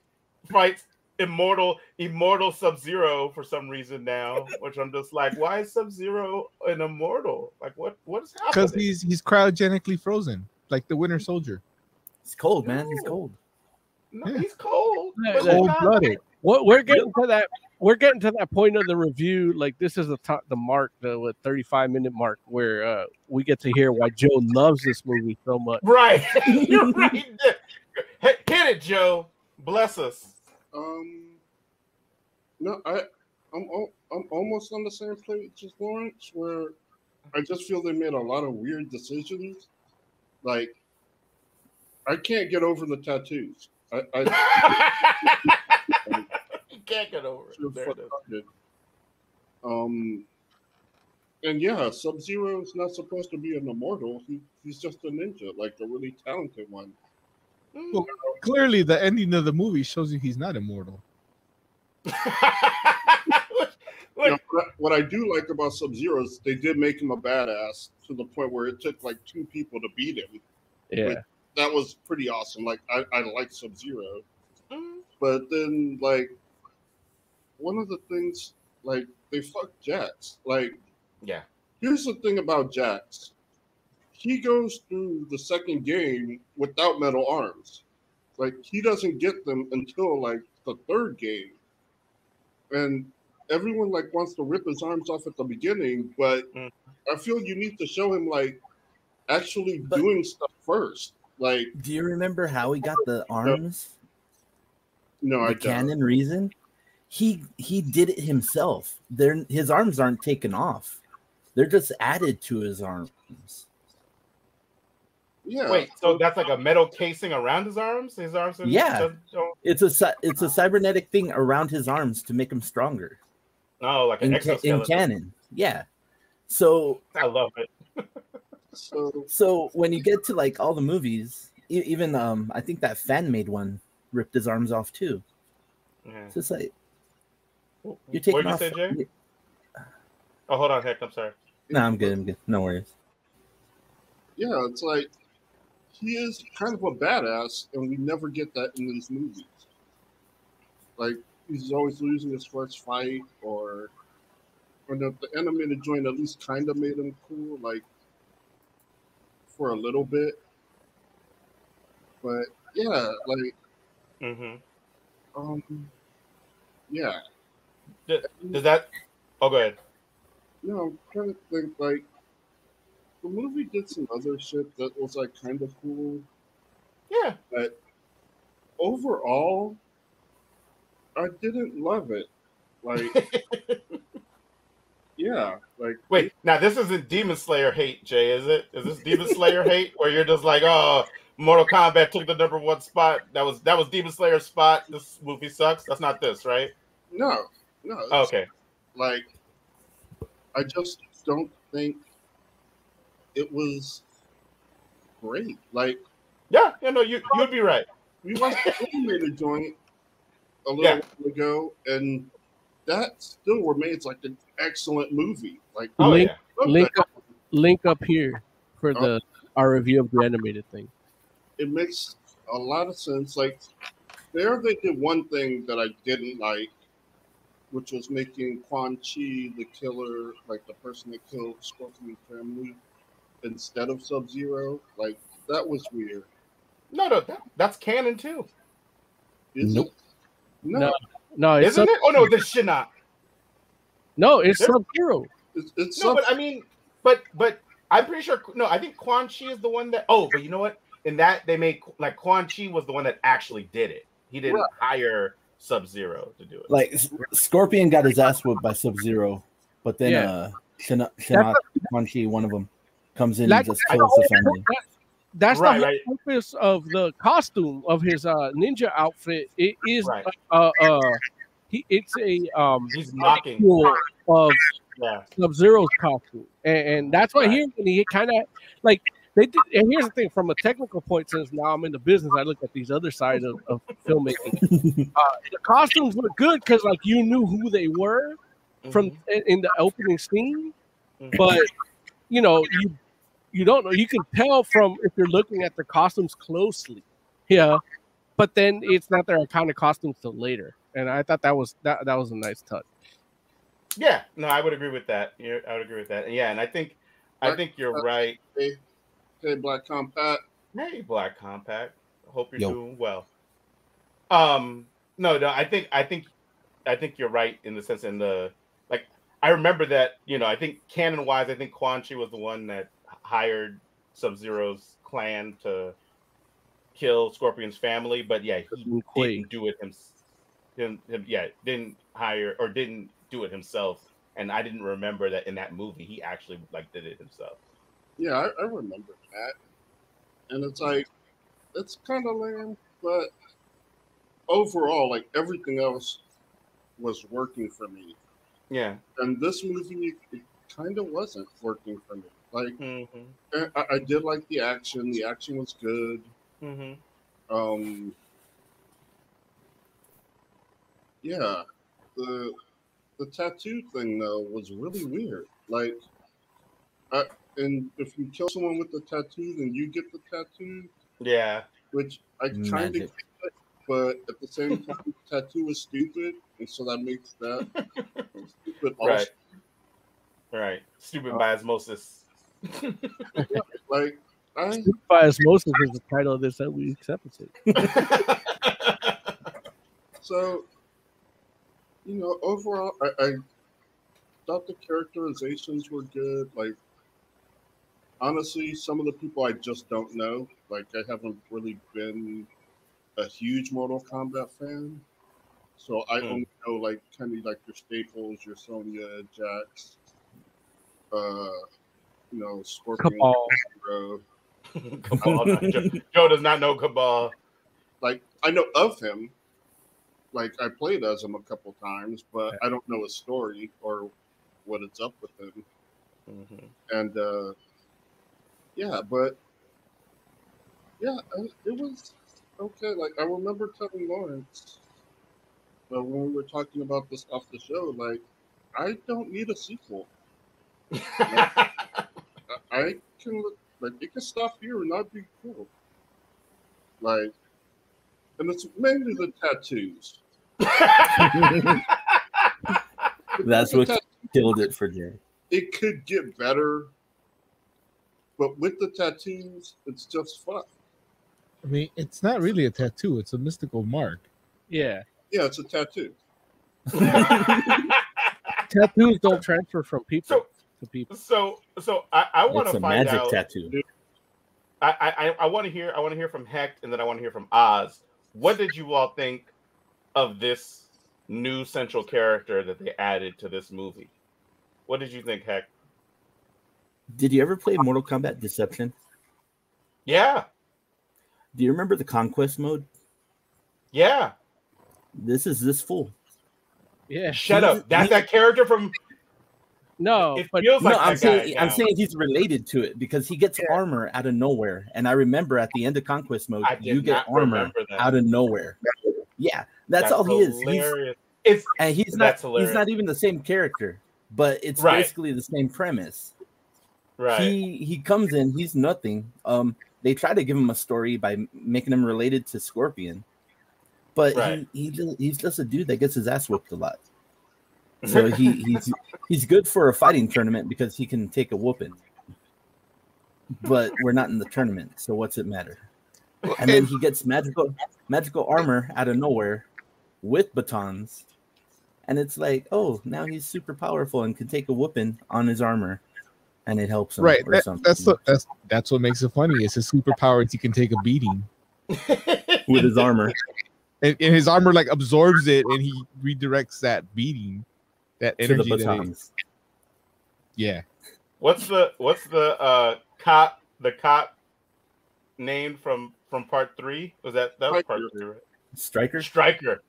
fight immortal immortal Sub Zero for some reason now, which I'm just like, why is Sub Zero an immortal? Like, what what is happening? Because he's he's cryogenically frozen, like the Winter Soldier. It's cold, man. He's No. cold. No, yeah. he's cold. Yeah, but he's Cold blooded. What we're getting to that we're getting to that point of the review. Like this is the top, the mark, the what, 35 minute mark, where uh, we get to hear why Joe loves this movie so much. Right, (laughs) (laughs) you're right. Hit hit it, Joe. Bless us. Um, no, I, I'm, I'm almost on the same page as Lawrence, where I just feel they made a lot of weird decisions. Like, I can't get over the tattoos. I, I you can't get over it. There it is. Um, and yeah, Sub Zero is not supposed to be an immortal. He, he's just a ninja, like a really talented one. Well, clearly, the ending of the movie shows you he's not immortal. (laughs) You know, what, what I do like about Sub Zero is they did make him a badass to the point where it took like two people to beat him. Yeah, That was pretty awesome. Like I, I like Sub Zero, Mm. but then like one of the things like they fucked Jax. Like yeah. here's the thing about Jax. He goes through the second game without metal arms. Like he doesn't get them until like the third game. And everyone like wants to rip his arms off at the beginning, but Mm. I feel you need to show him like actually But- doing stuff first. Like Do you remember how he got the arms? no, I the don't. canon reason? He he did it himself. They're, his arms aren't taken off. They're just added to his arms. Yeah. Wait, so that's like a metal casing around his arms? His arms? are- Yeah. don't- don't- It's a it's a cybernetic thing around his arms to make him stronger. Oh, like an In, ca- in canon, yeah. So I love it. (laughs) So so when you get to like all the movies, e- even um I think that fan made one ripped his arms off too. Yeah. It's just like you're What taking did you off. say, Jay? Oh, hold on, Heck. I'm sorry. No, I'm good. I'm good. No worries. yeah, it's like he is kind of a badass, and we never get that in these movies. Like he's always losing his first fight, or or the, the animated joint at least kind of made him cool, like for a little bit. But yeah, like hmm um, yeah, Does that? Oh, go ahead. you know, I'm trying to think like the movie did some other shit that was like kind of cool. Yeah. but overall, I didn't love it. Like, (laughs) yeah, like Wait, now this isn't Demon Slayer hate, Jay, is it? Is this Demon Slayer (laughs) hate where you're just like, oh, Mortal Kombat took the number one spot. That was that was Demon Slayer's spot. This movie sucks. That's not this, right? no, no. Okay. Like, I just don't think it was great. Like, Yeah, you know, you you'd be right. we watched the (laughs) animated joint a little Yeah. while ago, and that still remains like an excellent movie. Like, Oh Link- yeah. link up, link up here for the oh. our review of the animated thing. it makes a lot of sense. Like there, they did one thing that I didn't like, which was making Quan Chi the killer, like the person that killed Scorpion's family, instead of Sub Zero. Like that was weird. No, no, that, that's canon too, Is Nope. it? No, No. No, it's isn't sub, it? Oh no, this should not. No, it's Sub Zero. it's, it's No, Sub- but I mean, but but I'm pretty sure. No, I think Quan Chi is the one that. Oh, but you know what? In that they made like Quan Chi was the one that actually did it. He didn't Right. hire Sub Zero to do it. Like Scorpion got his ass whooped by Sub Zero, but then Yeah. uh Shinnok, Shinnok Quan Chi, one of them, comes in Like- and just kills the family. That's Right, the right. whole purpose of the costume of his uh, ninja outfit. It is Right. uh uh he it's a um He's knocking. sequel of Yeah. Sub Zero's costume, and, and that's why Right. here when he kind of like they did. And here's the thing: from a technical point, since now I'm in the business, I look at these other sides of, of filmmaking. (laughs) uh, the costumes look good because like you knew who they were from Mhm. in, in the opening scene, Mhm. but you know you you don't know. You can tell from if you're looking at the costumes closely, yeah. But then it's not their iconic costumes till later. And I thought that was that that was a nice touch. Yeah, no, I would agree with that. Yeah, I would agree with that. Yeah, and I think I think you're uh, right. Hey, hey, Black Compact. Hey, Black Compact. Hope you're Yo. doing well. Um, no, no, I think I think I think you're right in the sense in the like I remember that, you know, I think canon wise, I think Quan Chi was the one that hired Sub Zero's clan to kill Scorpion's family, but yeah, he Quaid. didn't do it himself. Him, him, yeah, didn't hire or didn't do it himself. And I didn't remember that in that movie he actually like did it himself. Yeah, I, I remember that. And it's like, it's kind of lame, but overall, like everything else was working for me. Yeah. And this movie, it kind of wasn't working for me. Like, Mm-hmm. I, I- I did like the action. The action was good. Mm-hmm. Um, yeah, the the tattoo thing though was really weird. Like, I, and if you kill someone with the tattoo, then you get the tattoo, Yeah. which I kind of get, but at the same time, tattoo is stupid, and so that makes that stupid. Also. Right. Right. Stupid uh, by osmosis. (laughs) Like, I By osmosis is the title of this uh, week's episode. (laughs) So, you know, overall, I, I thought the characterizations were good. Like, honestly, some of the people I just don't know. Like, I haven't really been a huge Mortal Kombat fan. So I Hmm. only know, like, kind of like your staples, your Sonya, Jax, uh, you know, Scorpion, Kabal. Hero. (laughs) Kabal. Joe, Joe does not know Kabal. Like, I know of him. Like, I played as him a couple times, but I don't know his story or what it's up with him. Mhm. and uh yeah but yeah it was okay like i remember telling lawrence uh, when we were talking about this off the show like i don't need a sequel (laughs) I, I can look like it can stop here and not be cool like and it's mainly the tattoos (laughs) That's what tat- killed it for Jerry. it could get better but with the tattoos it's just fun I mean, it's not really a tattoo; it's a mystical mark. Yeah. yeah it's a tattoo (laughs) Tattoos don't transfer from people So- to people. so so I, I want It's to a find magic out. tattoo. I I, I want to hear I want to hear from Heck and then I want to hear from Oz. What did you all think of this new central character that they added to this movie? What did you think, Heck? Did you ever play Mortal Kombat Deception? Yeah, Do you remember the conquest mode? yeah. This is this fool. Yeah. Shut He's- up. That's he- that character from. No, It but feels No, like I'm saying I'm saying he's related to it because he gets armor out of nowhere. And I remember at the end of conquest mode, you get armor out of nowhere. Yeah, that's, all he is. He's, It's and he's not That's he's not even the same character, but it's Right. basically the same premise. right. He he comes in, he's nothing. Um, they try to give him a story by making him related to Scorpion, but Right. he, he he's just a dude that gets his ass whooped a lot. So he he's he's good for a fighting tournament because he can take a whooping. But we're not in the tournament, so what's it matter? And then he gets magical magical armor out of nowhere with batons. And it's like, oh, now he's super powerful and can take a whooping on his armor, and it helps him. Right. or that- something. that's what that's that's what makes it funny. It's his superpower. He can take a beating, with his armor. (laughs) and, and his armor like absorbs it, and he redirects that beating, that to the energy. That it- batons. yeah. What's the what's the uh cop the cop name from from part three? Was that that was part three, right? Stryker. Stryker.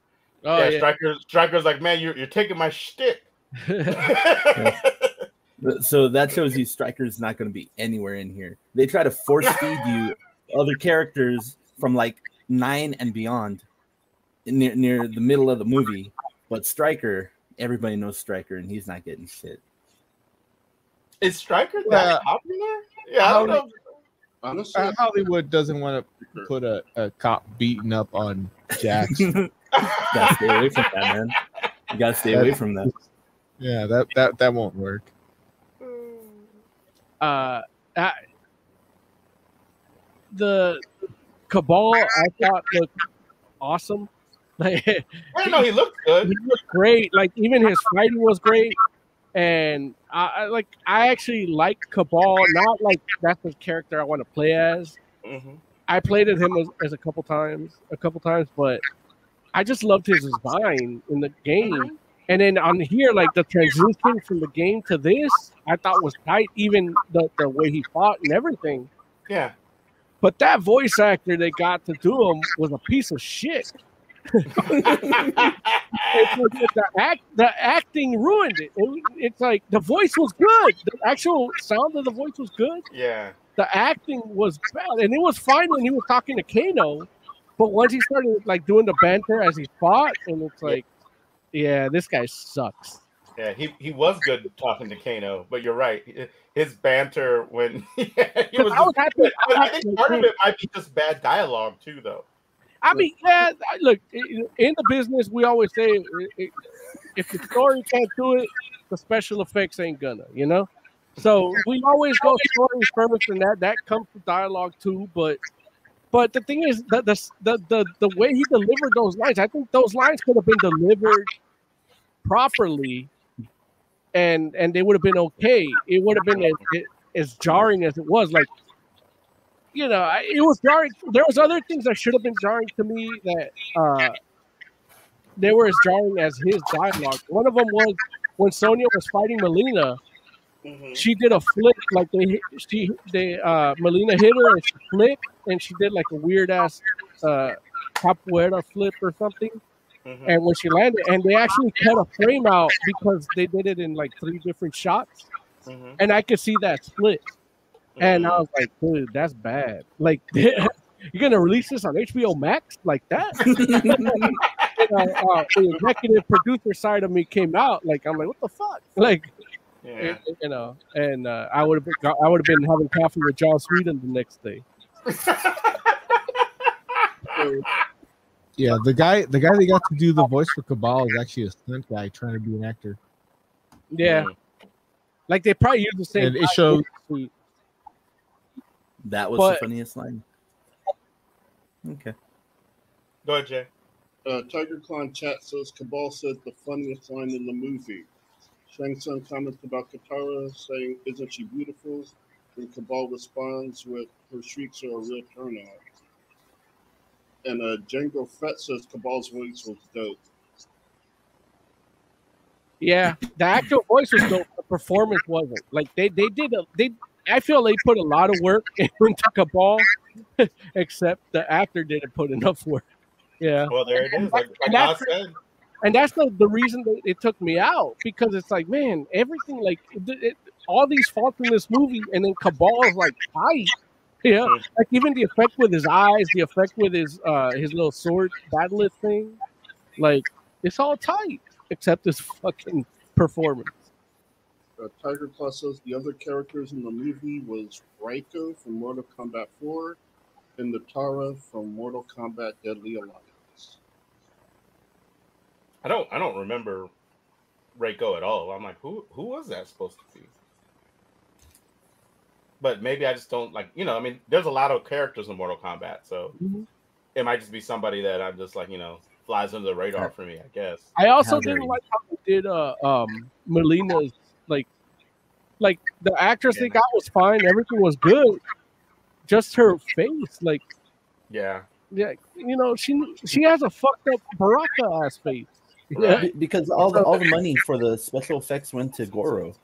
oh yeah, yeah. Stryker. Stryker's like, man, you're you're taking my shtick. (laughs) So that shows you Stryker's not going to be anywhere in here. They try to force feed you other characters from like nine and beyond near, near the middle of the movie. But Stryker, everybody knows Stryker, and he's not getting shit. Is Stryker that Well, popular? Yeah, I don't how- know. honestly Uh, Hollywood doesn't want to put a, a cop beating up on Jax. (laughs) gotta stay away from that, man. You gotta stay away from that. Yeah, that that that won't work. uh, I, the Kabal I thought looked awesome. Like (laughs) I didn't know he looked good. he looked great. Like even his fighting was great, and I, I like I actually like Kabal. Not like that's the character I want to play as. Mhm. I played as him as, as a couple times, a couple times, but I just loved his design in the game. And then on here, like the transition from the game to this, I thought was tight. Even the, the way he fought and everything. Yeah. But that voice actor they got to do him was a piece of shit. The, act, the acting ruined it. It- It's like the voice was good. The actual sound of the voice was good. Yeah. The acting was bad, and it was fine when he was talking to Kano. But once he started like doing the banter as he fought, and it's like, yeah, this guy sucks. Yeah, he, he was good talking to Kano, but you're right. His banter when yeah, (laughs) he was I was happy. I was I think part of it might be just bad dialogue too, though. I mean, yeah, look, in the business, we always say if the story can't do it, the special effects ain't gonna, you know? So we always go story first, and that that comes with dialogue too. But but the thing is, the the the, the way he delivered those lines, I think those lines could have been delivered properly, and and they would have been okay. It would have been as, as jarring as it was. Like you know, I- it was jarring. There was other things that should have been jarring to me that uh, they were as jarring as his dialogue. One of them was when Sonya was fighting Mileena. She did a flip, like they she they uh Mileena hit her and she flipped and she did like a weird ass uh capoeira flip or something. Mhm. And when she landed, and they actually cut a frame out because they did it in like three different shots, Mhm. and I could see that split. And I was like, dude, that's bad. Like, (laughs) (laughs) you're gonna release this on HBO Max like that? (laughs) you know, uh, the executive producer side of me came out. Like, I'm like, what the fuck? Like, yeah. you know, and uh, I would have been, I would have been having coffee with John Sweden the next day. Yeah, the guy the guy that got to do the voice for Kabal is actually a stunt guy trying to be an actor. Yeah, Mhm. like they probably use the same. And it guy. shows That was But- the funniest line. Okay. Go ahead, Jay. Uh, Tiger Claw chat says Kabal said the funniest line in the movie. Shang Tsung comments about Katara saying, Isn't she beautiful? And Kabal responds with, Her shrieks are a real turnout. And uh, Django Fett says Kabal's voice was dope. Yeah, the actual voice was dope. The performance wasn't. Like they they did a they. I feel they put a lot of work (laughs) into Kabal, (laughs) except the actor didn't put enough work. Yeah, Well, there it is. Like, like And that's- and that's the, the reason that it took me out because it's like, man, everything like it, it, all these faults in this movie, and then Kabal is like tight. Yeah, Mhm. like even the effect with his eyes, the effect with his uh his little sword battle thing, like it's all tight except this fucking performance. Uh, Tiger Claw says the other characters in the movie was Reiko from Mortal Kombat 4 and the Tara from Mortal Kombat Deadly Alliance. I don't I don't remember Reiko at all. I'm like, who who was that supposed to be? But maybe I just don't like, you know, I mean, there's a lot of characters in Mortal Kombat, so Mhm. it might just be somebody that I'm just like, you know, flies under the radar for me, I guess. I also didn't like how they did uh um Mileena's like like the actress they Yeah. got was fine, everything was good. Just her face, like Yeah. yeah, you know, she she has a fucked up Baraka ass face. Yeah. (laughs) Because all the all the money for the special effects went to Goro.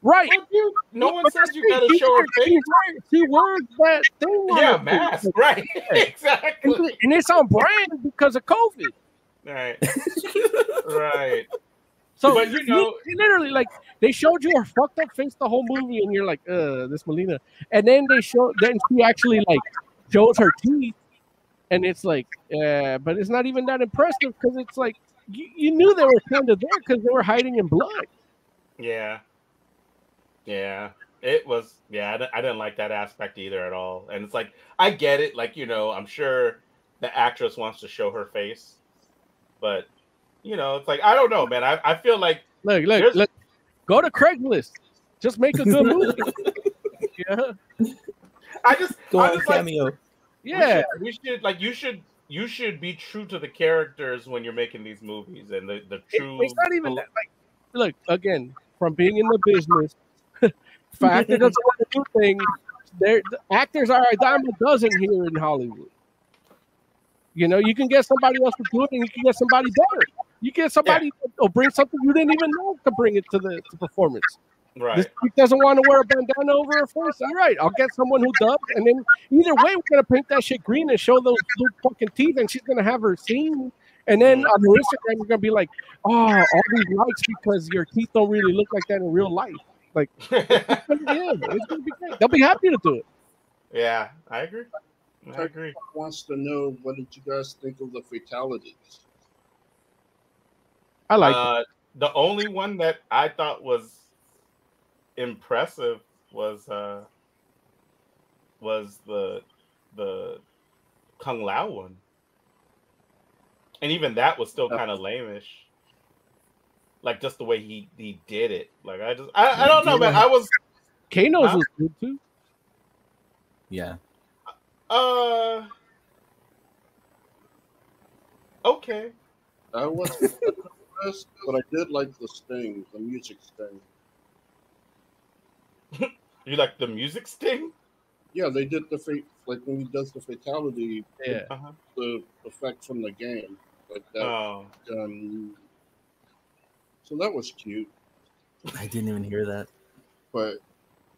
Right. Well, dude, no one But says you gotta She show her face. She wears, she wears that thing. Yeah, her mask, face. (laughs) right? exactly. And it's on brand because of COVID. Right. right. So But you know- li- literally, like they showed you her fucked up face the whole movie, and you're like, "Uh, this Mileena." And then they show, then she actually like shows her teeth, and it's like, uh, but it's not even that impressive because it's like you, you knew they were kind of there because they were hiding in blood. Yeah. Yeah. It was, yeah, I I didn't like that aspect either at all. And it's like, I get it. Like, you know, I'm sure the actress wants to show her face, But you know, it's like I don't know, man. I, I feel like Look, look, look. Go to Craigslist. Just make a good (laughs) movie. yeah. I just Go I on just like cameo. we Yeah. should, we should like you should you should be true to the characters when you're making these movies and the the It- true. it's not even that. Like, look again from being in the business. if an actor doesn't want to do things, there the actors are a dime a dozen here in Hollywood. You know, you can get somebody else to do it, and you can get somebody better. You get somebody or bring something you didn't even know to bring it to the to performance. right. This chick doesn't want to wear a bandana over her face. All right, I'll get someone who does, and then either way, we're gonna paint that shit green and show those blue fucking teeth, and she's gonna have her scene. And then on her Instagram, you're gonna be like, "Oh, all these likes because your teeth don't really look like that in real life." Like, (laughs) yeah, it's gonna be great. They'll be happy to do it. yeah, I agree. I agree. Wants to know what did you guys think of the fatalities? I like it. Uh, the only one that I thought was impressive was uh was the the Kung Lao one. And even that was still kind of lameish. Like just the way he he did it. Like I just I, I don't know, man. I was Kano's huh? was good too. Yeah. uh okay. I wasn't impressed, but I did like the sting, the music sting. (laughs) You like the music sting? Yeah, they did the fate like when he does the fatality, Yeah. Uh-huh. the effect from the game, like that. Oh. Um, so that was cute, I didn't even hear that. but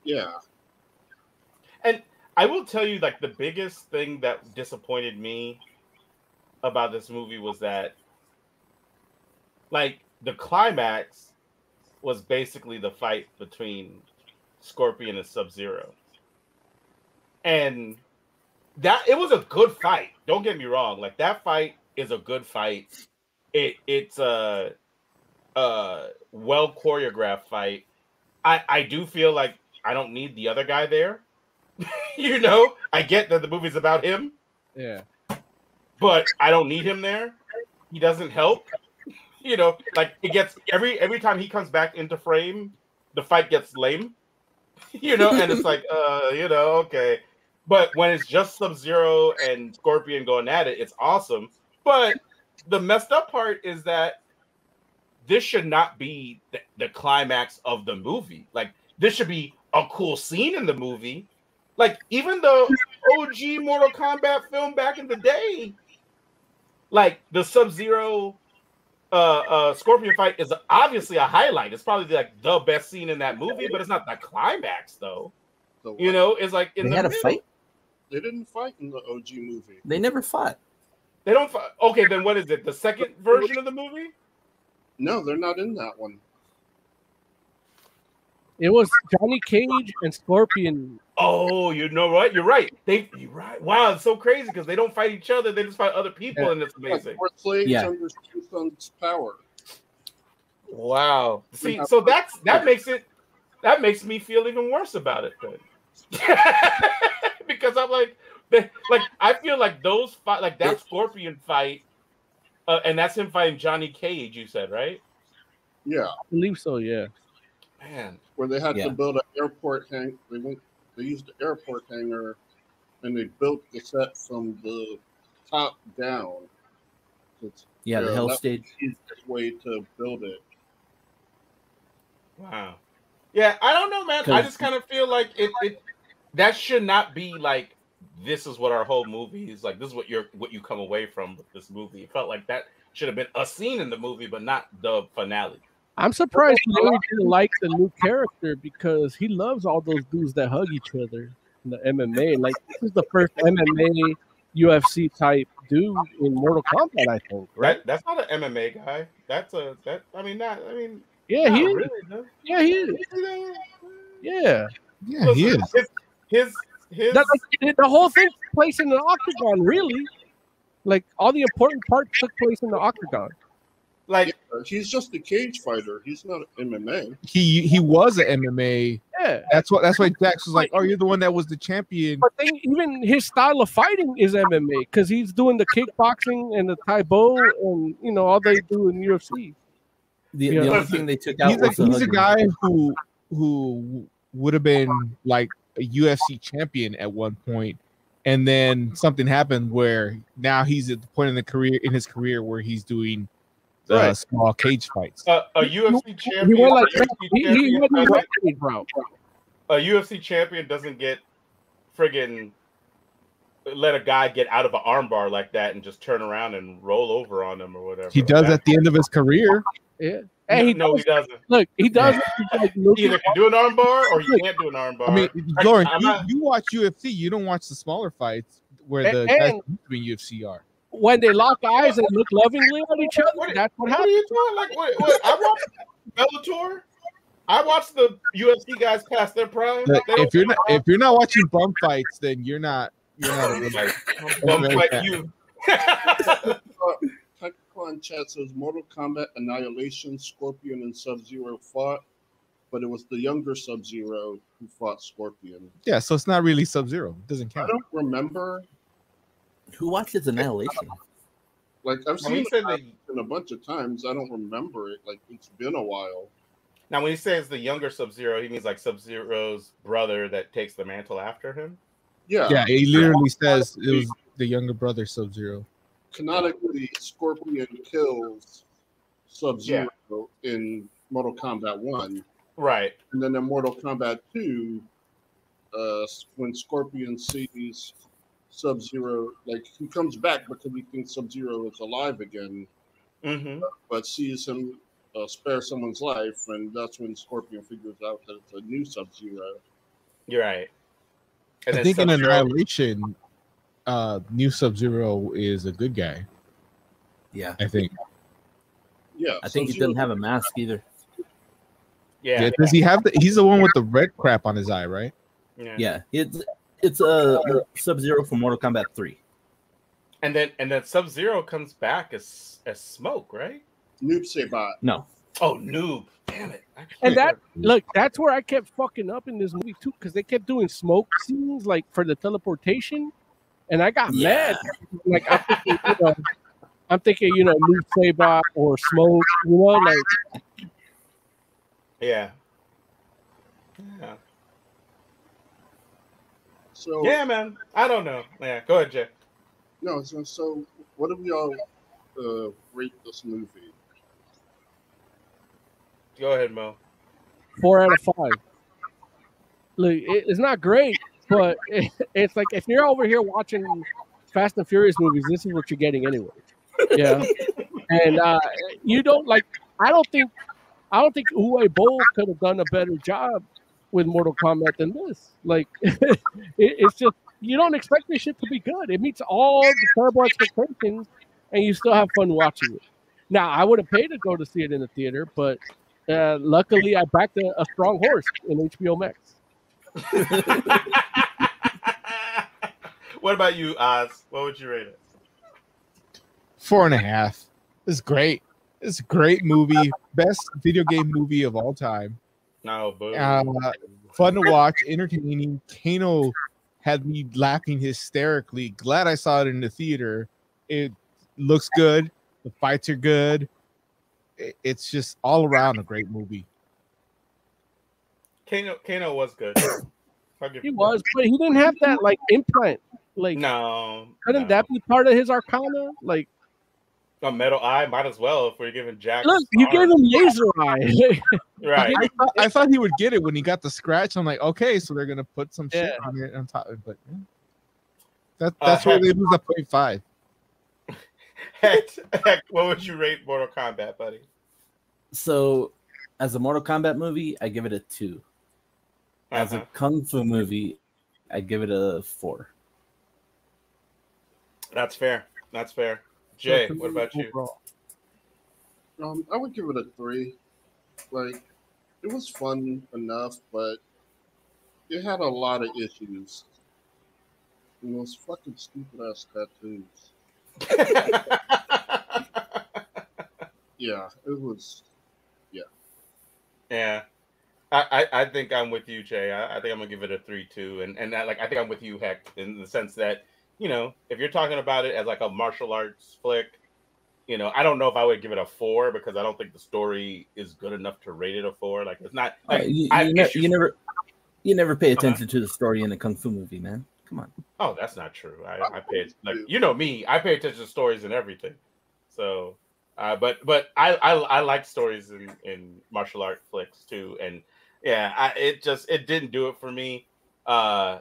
yeah, And I will tell you, like the biggest thing that disappointed me about this movie was that, like, the climax was basically the fight between Scorpion and Sub Zero, and that it was a good fight. Don't get me wrong; like that fight is a good fight. It it's a, a well choreographed fight. I I do feel like I don't need the other guy there (laughs) you know, I get that the movie's about him, Yeah. but I don't need him there. He doesn't help. You know, like it gets every every time he comes back into frame, the fight gets lame. (laughs) You know, and it's like, (laughs) uh, you know, okay. But when it's just Sub Zero and Scorpion going at it, it's awesome. But the messed up part is that this should not be the, the climax of the movie. Like this should be a cool scene in the movie. Like even the OG Mortal Kombat film back in the day, like the Sub Zero uh, uh, Scorpion fight is obviously a highlight. It's probably like the best scene in that movie, but it's not the climax though. the You know, it's like in They the had a fight. they didn't fight in the OG movie. They never fought. They don't. fi- Okay, then what is it? The second version of the movie? No, they're not in that one. It was Johnny Cage and Scorpion. Oh, you know what? You're right. They, you're right. Wow, it's so crazy because they don't fight each other; they just fight other people, Yeah. and it's amazing. Four slaves Yeah. under Shun's power. Wow. See, so that's that makes it that makes me feel even worse about it then. (laughs) because I'm like the- like I feel like those fight like that scorpion fight uh, and that's him fighting Johnny Cage, you said, right? Yeah, I believe so. Yeah. Man. where they had Yeah. to build an airport hang. They went. They used the airport hangar, and they built the set from the top down. It's Yeah, the Yeah, hell that- stage. the easiest way to build it. Wow. Yeah, I don't know, man. I just kind of feel like it, it that should not be like this is what our whole movie is like. This is what you're what you come away from with this movie. It felt like that should have been a scene in the movie, but not the finale. I'm surprised Larry didn't like the new character because he loves all those dudes that hug each other in the MMA. Like this is the first MMA UFC type dude in Mortal Kombat, I think. Right? That that's not an MMA guy. That's a that. I mean, not. I mean, Yeah, he is. really. No. Yeah, he is. Yeah. Yeah, he is. His his, his That, like, the whole thing took place in the octagon, really. Like all the important parts took place in the octagon. Like He's just a cage fighter. He's not MMA. He he was an MMA Yeah. Yeah. That's what. That's why Jax was like, "Oh, you're the one that was the champion." But then even his style of fighting is MMA because he's doing the kickboxing and the Tae Bo and you know all they do in UFC. The, Yeah. the only thing they took out He's a, was the he's a guy who who would have been like a UFC champion at one point, and then something happened where now he's at the point in the career in his career where he's doing uh, Right. small cage fights. Uh, a UFC He champion. went like a he, he champion went the doesn't- a UFC champion doesn't get friggin' let a guy get out of an armbar like that and just turn around and roll over on him or whatever. He does at the end of his career. Yeah, No, he no, does, he doesn't. look. He does (laughs) it like looking Either can do an armbar or you can't do an armbar. I mean, I- Lauren, you, not- you watch UFC. You don't watch the smaller fights where And- the guys and- doing UFC are. When they lock eyes and look lovingly at each other. What- that's what What are happens. you doing? Like, what, what, I watched Bellator. I watched the UFC guys past their prime. But They if you're not if you're not watching bum fights, then you're not you're not. A Like, really, bum fight you. (laughs) Technical in chat says Mortal Kombat Annihilation, Scorpion, and Sub Zero fought, but it was the younger Sub Zero who fought Scorpion. yeah, so it's not really Sub Zero. It doesn't count. I don't remember. Who watches Annihilation? Like I've seen it the, a bunch of times. I don't remember it. Like it's been a while. now, when he says the younger Sub Zero, he means like Sub Zero's brother that takes the mantle after him. Yeah. Yeah, he literally says it was the younger brother Sub Zero. Canonically, Scorpion kills Sub Zero in Mortal Kombat One, Right. and then in Mortal Kombat Two, uh, when Scorpion sees Sub Zero, like he comes back because he thinks Sub Zero is alive again, Mm-hmm. but sees him uh, spare someone's life, and that's when Scorpion figures out that it's a new Sub Zero. You're right. And I think in Sub-Zero- Annihilation, uh, New Sub Zero is a good guy. Yeah, I think. Yeah, I think he Sub-Zero- doesn't have a mask either. Yeah. Yeah, does he have the? He's the one with the red crap on his eye, right? yeah. Yeah, it's it's a uh, Sub Zero from Mortal Kombat Three. And then and then Sub Zero comes back as as smoke, right? Noob Saibot. No, Oh, noob! Damn it! And that look, that's where I kept fucking up in this movie too, because they kept doing smoke scenes like for the teleportation, and I got Yeah. mad. Like I'm thinking, you know, I'm thinking, you know, Noob Saibot or smoke, you know, like yeah. Yeah. So Yeah, man. I don't know. Yeah, go ahead, Jay. no, so, so what do we all uh, rate this movie? Go ahead, Mo. four out of five. Look, it, it's not great, but (laughs) it, it's like if you're over here watching Fast and Furious movies, this is what you're getting anyway. Yeah, (laughs) and uh, you don't like. I don't think. I don't think Uwe Boll could have done a better job with Mortal Kombat than this. Like, (laughs) it, it's just you don't expect this shit to be good. It meets all the terrible expectations, and you still have fun watching it. Now, I would have paid to go to see it in the theater, but uh, luckily, I backed a, a strong horse in HBO Max. (laughs) what about you, Oz? What would you rate it? Four and a half. It's great. It's a great movie. Best video game movie of all time. No, boo. Uh, Fun to watch, entertaining. Kano had me laughing hysterically. Glad I saw it in the theater. It looks good. The fights are good. It's just all around a great movie. Kano, Kano was good. He was, but he didn't have that like implant. Like. No. couldn't no. that be part of his arcana? Like, a metal eye? Might as well if we're giving Jack. look, you gave him (laughs) laser eye. (laughs) right. I thought, I thought he would get it when he got the scratch. I'm like, okay, so they're gonna put some shit on it on top. But yeah. that Uh, that's where heck- they lose a point five. (laughs) Heck, heck, what would you rate Mortal Kombat, buddy? So, as a Mortal Kombat movie, I give it a two. As a Uh-huh. kung fu movie, I give it a four. That's fair. That's fair. Jay, what about you? Overall. Um, I would give it a three. Like, it was fun enough, but it had a lot of issues. And those fucking stupid ass tattoos. (laughs) Yeah, it was. yeah. I, I, I think I'm with you, Jay. I, I think I'm gonna give it a three two, and and that, like I think I'm with you, Heck, in the sense that you know if you're talking about it as like a martial arts flick, you know I don't know if I would give it a four because I don't think the story is good enough to rate it a four. Like it's not. Uh, Like, you, I you, ne- you never, you never pay Uh-huh. attention to the story in a kung fu movie, man. Come on. Oh, that's not true. I, I pay like you know me. I pay attention to stories and everything. So, uh, but but I, I I like stories in in martial art flicks too, and yeah, I, it just it didn't do it for me. Uh,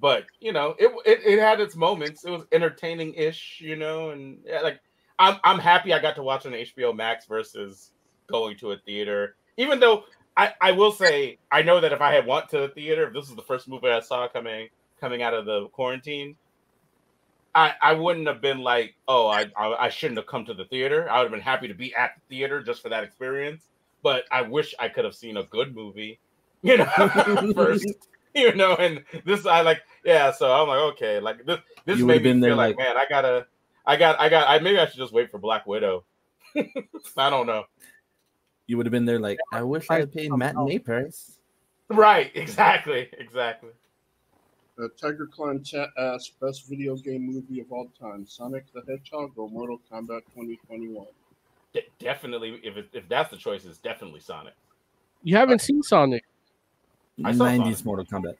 but you know, it, it it had its moments. It was entertaining ish, you know, and yeah, like I'm I'm happy I got to watch on HBO Max versus going to a theater. Even though I I will say I know that if I had went to the theater, if this is the first movie I saw coming coming out of the quarantine, I I wouldn't have been like, oh, I I, I shouldn't have come to the theater. I would have been happy to be at the theater just for that experience. But I wish I could have seen a good movie, you know, (laughs) first, (laughs) you know. And this, I like, yeah. So I'm like, okay, like this, this You made would've me been feel there like, like- man, I gotta, I got, I got, I maybe I should just wait for Black Widow. (laughs) I don't know. You would have been there like, I wish I had paid matinee price. Right? (laughs) Exactly. Exactly. Uh, Tiger Claw chat asked best video game movie of all time: Sonic the Hedgehog or Mortal Kombat 2021. De- definitely, if it, if that's the choice, it's definitely Sonic. You haven't seen Sonic. I saw 90s Sonic. Mortal Kombat.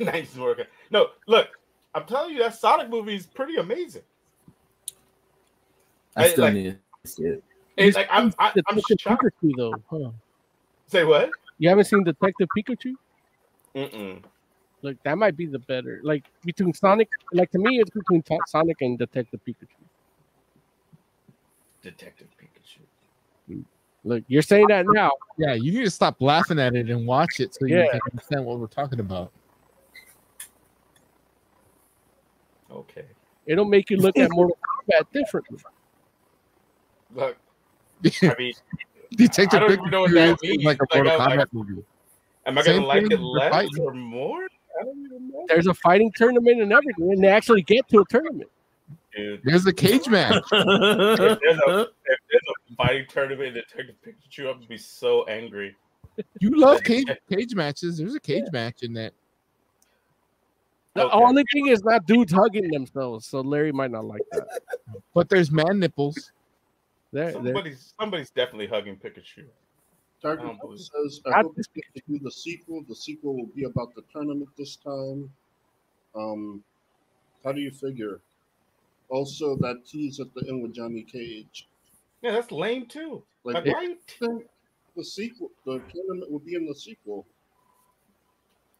(laughs) nice work. No, look, I'm telling you, that Sonic movie is pretty amazing. I I- still like- need to see it. It's like I'm, I, I'm Detective shocked. Pikachu though, huh? Say what? You haven't seen Detective Pikachu? Mm-mm. Like that might be the better. Like between Sonic, like to me, it's between Sonic and Detective Pikachu. Detective Pikachu. Look, you're saying that now. Yeah, you need to stop laughing at it and watch it so you Yeah. can understand what we're talking about. Okay. It'll make you look at Mortal Kombat differently. Look, I mean, (laughs) Detective I don't even know what Pikachu that is means. like a Like, Mortal I'm Kombat like- movie. am I Same gonna like it less fighting. or more? I don't even know. There's a fighting tournament and everything, and they actually get to a tournament. Dude, There's a cage match. (laughs) if there's a (laughs) if there's a fighting tournament in Detective Pikachu, I'm gonna be so angry. You love cage (laughs) cage matches. There's a cage match in that. The Okay. only thing is not dudes hugging themselves, so Larry might not like that. But there's man nipples. There, there. Somebody's somebody's definitely hugging Pikachu. Tiger I don't Claw says, I Not hope this they do the sequel. The sequel will be about the tournament this time. Um, how do you figure? Also, that tease at the end with Johnny Cage. Yeah, that's lame too. Like, Like, why you think the sequel, the tournament would be in the sequel.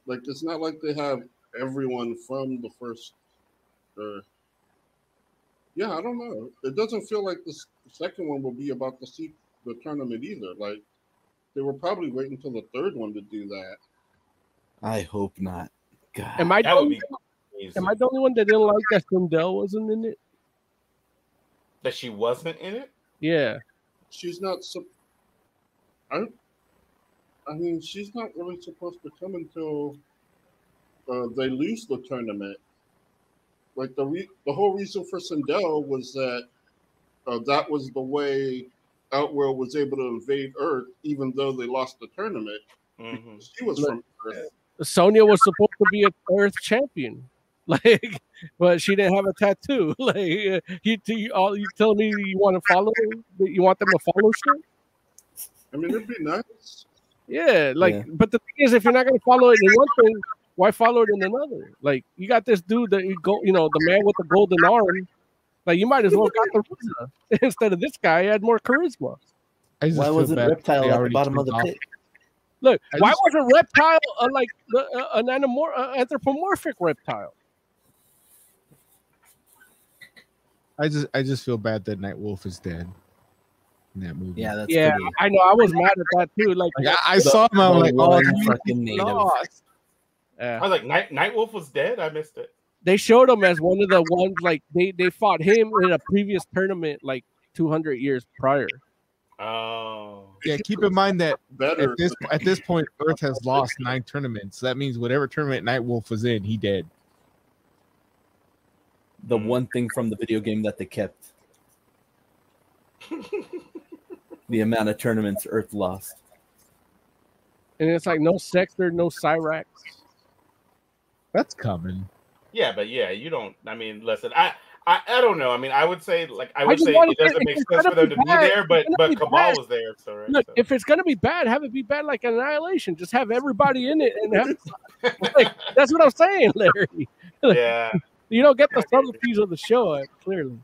Like, it's not like they have everyone from the first. Or, yeah, I don't know. It doesn't feel like the, second one will be about the se- the tournament either. Like, they were probably waiting until the third one to do that. I hope not. God. Am I the That would be crazy. Am I the only one that didn't like that Sindel wasn't in it? that she wasn't in it? Yeah, She's not. sup- I. I mean, she's not really supposed to come until uh, they lose the tournament. Like the re- the whole reason for Sindel was that uh, that was the way Outworld was able to invade Earth, even though they lost the tournament. Mhm. She was from Earth. Sonya was supposed to be a Earth champion, like, but she didn't have a tattoo. (laughs) Like, uh, you, you all you telling me you want to follow? You want them to follow shit? I mean, it'd be nice. Yeah, like, Yeah. but the thing is, if you're not gonna follow it in one thing, why follow it in another? Like, you got this dude that you go, you know, the man with the golden arm. Like, you might as well got the Rosa (laughs) instead of this guy. He had more charisma. I just Why wasn't bad Reptile at the already bottom of the killed pit? Look, I why just- wasn't reptile uh, like the, uh, an anamor- uh, anthropomorphic reptile? I just I just feel bad that Nightwolf is dead in that movie. Yeah, that's Yeah, pretty- I know. I was mad at that too. Like, Like, I, I saw him. I'm like, oh, one he fucking native. lost. I was like, Night Nightwolf was dead. I missed it. they showed him as one of the ones like they they fought him in a previous tournament like 200 years prior. Oh, Yeah, keep in mind that Better. at this at this point, Earth has (laughs) lost nine tournaments. That means whatever tournament Nightwolf was in, he did. The one thing from the video game that they kept. (laughs) the amount of tournaments Earth lost. And it's like no Sektor, no Cyrax. That's coming. Yeah, but yeah, you don't. I mean, listen, I. I, I don't know. I mean, I would say like I I would just say it doesn't say make sense for them be to be there, but but be Kabal was there, so right. Look, so. if it's gonna be bad, have it be bad like Annihilation. Just have everybody in it, and have, (laughs) like that's what I'm saying, Larry. yeah, (laughs) You don't get the subtleties of the show uh, clearly.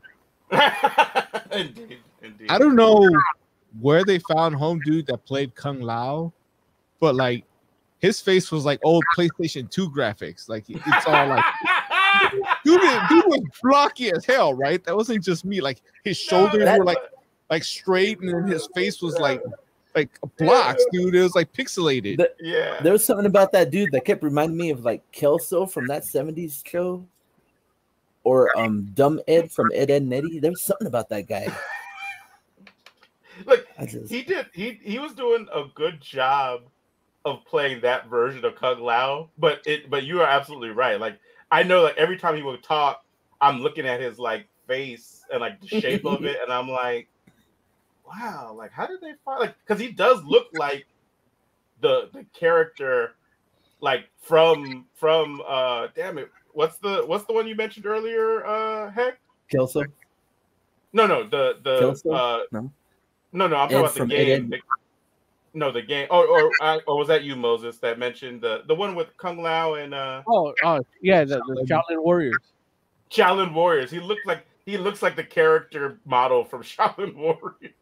(laughs) indeed, indeed. I don't know where they found home dude that played Kung Lao, but like his face was like old PlayStation 2 graphics. Like it's all like (laughs) dude, dude was blocky as hell, right? That wasn't just me. Like his shoulders that- were like like straight, and then his face was like like blocks, dude. It was like pixelated. The- yeah. there was something about that dude that kept reminding me of like Kelso from that 70s show. Or um Dumb Ed from Ed, Edd and Eddy. There was something about that guy. Look, just he did. He he was doing a good job of playing that version of Kung Lao, but it. But you are absolutely right. Like I know, like every time he would talk, I'm looking at his like face and like the shape of it, and I'm like, wow, like how did they find like? Because he does look like the the character, like from from uh, damn it, what's the what's the one you mentioned earlier? Uh, heck. Kelso. No, no, the the Kelso? uh, No. no, no. I'm Ed talking about the game. The- no, the game. Or or uh, or was that you, Moses, that mentioned the the one with Kung Lao and uh Oh, oh yeah, the, the Shaolin Warriors. Shaolin Warriors? He looked like he looks like the character model from (laughs) Shaolin Warriors.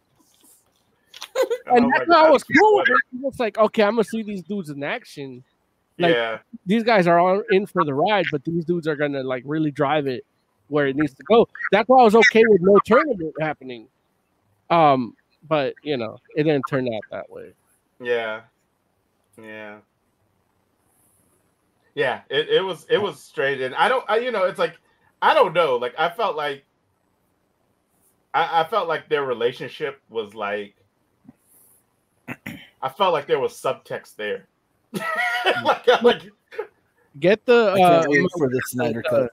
And I'm that's like, why I was that's cool. with funny. it. It's like, okay, I'm gonna see these dudes in action. Like- yeah, These guys are all in for the ride, but these dudes are gonna like really drive it where it needs to go. That's why I was okay with no tournament happening. Um, but you know, it didn't turn out that way. yeah, yeah, yeah. It, it was it was straight, and I don't, I you know, it's like I don't know. Like I felt like I, I felt like their relationship was like I felt like there was subtext there. (laughs) like, like Get the I can't uh, wait for the Snyder cut.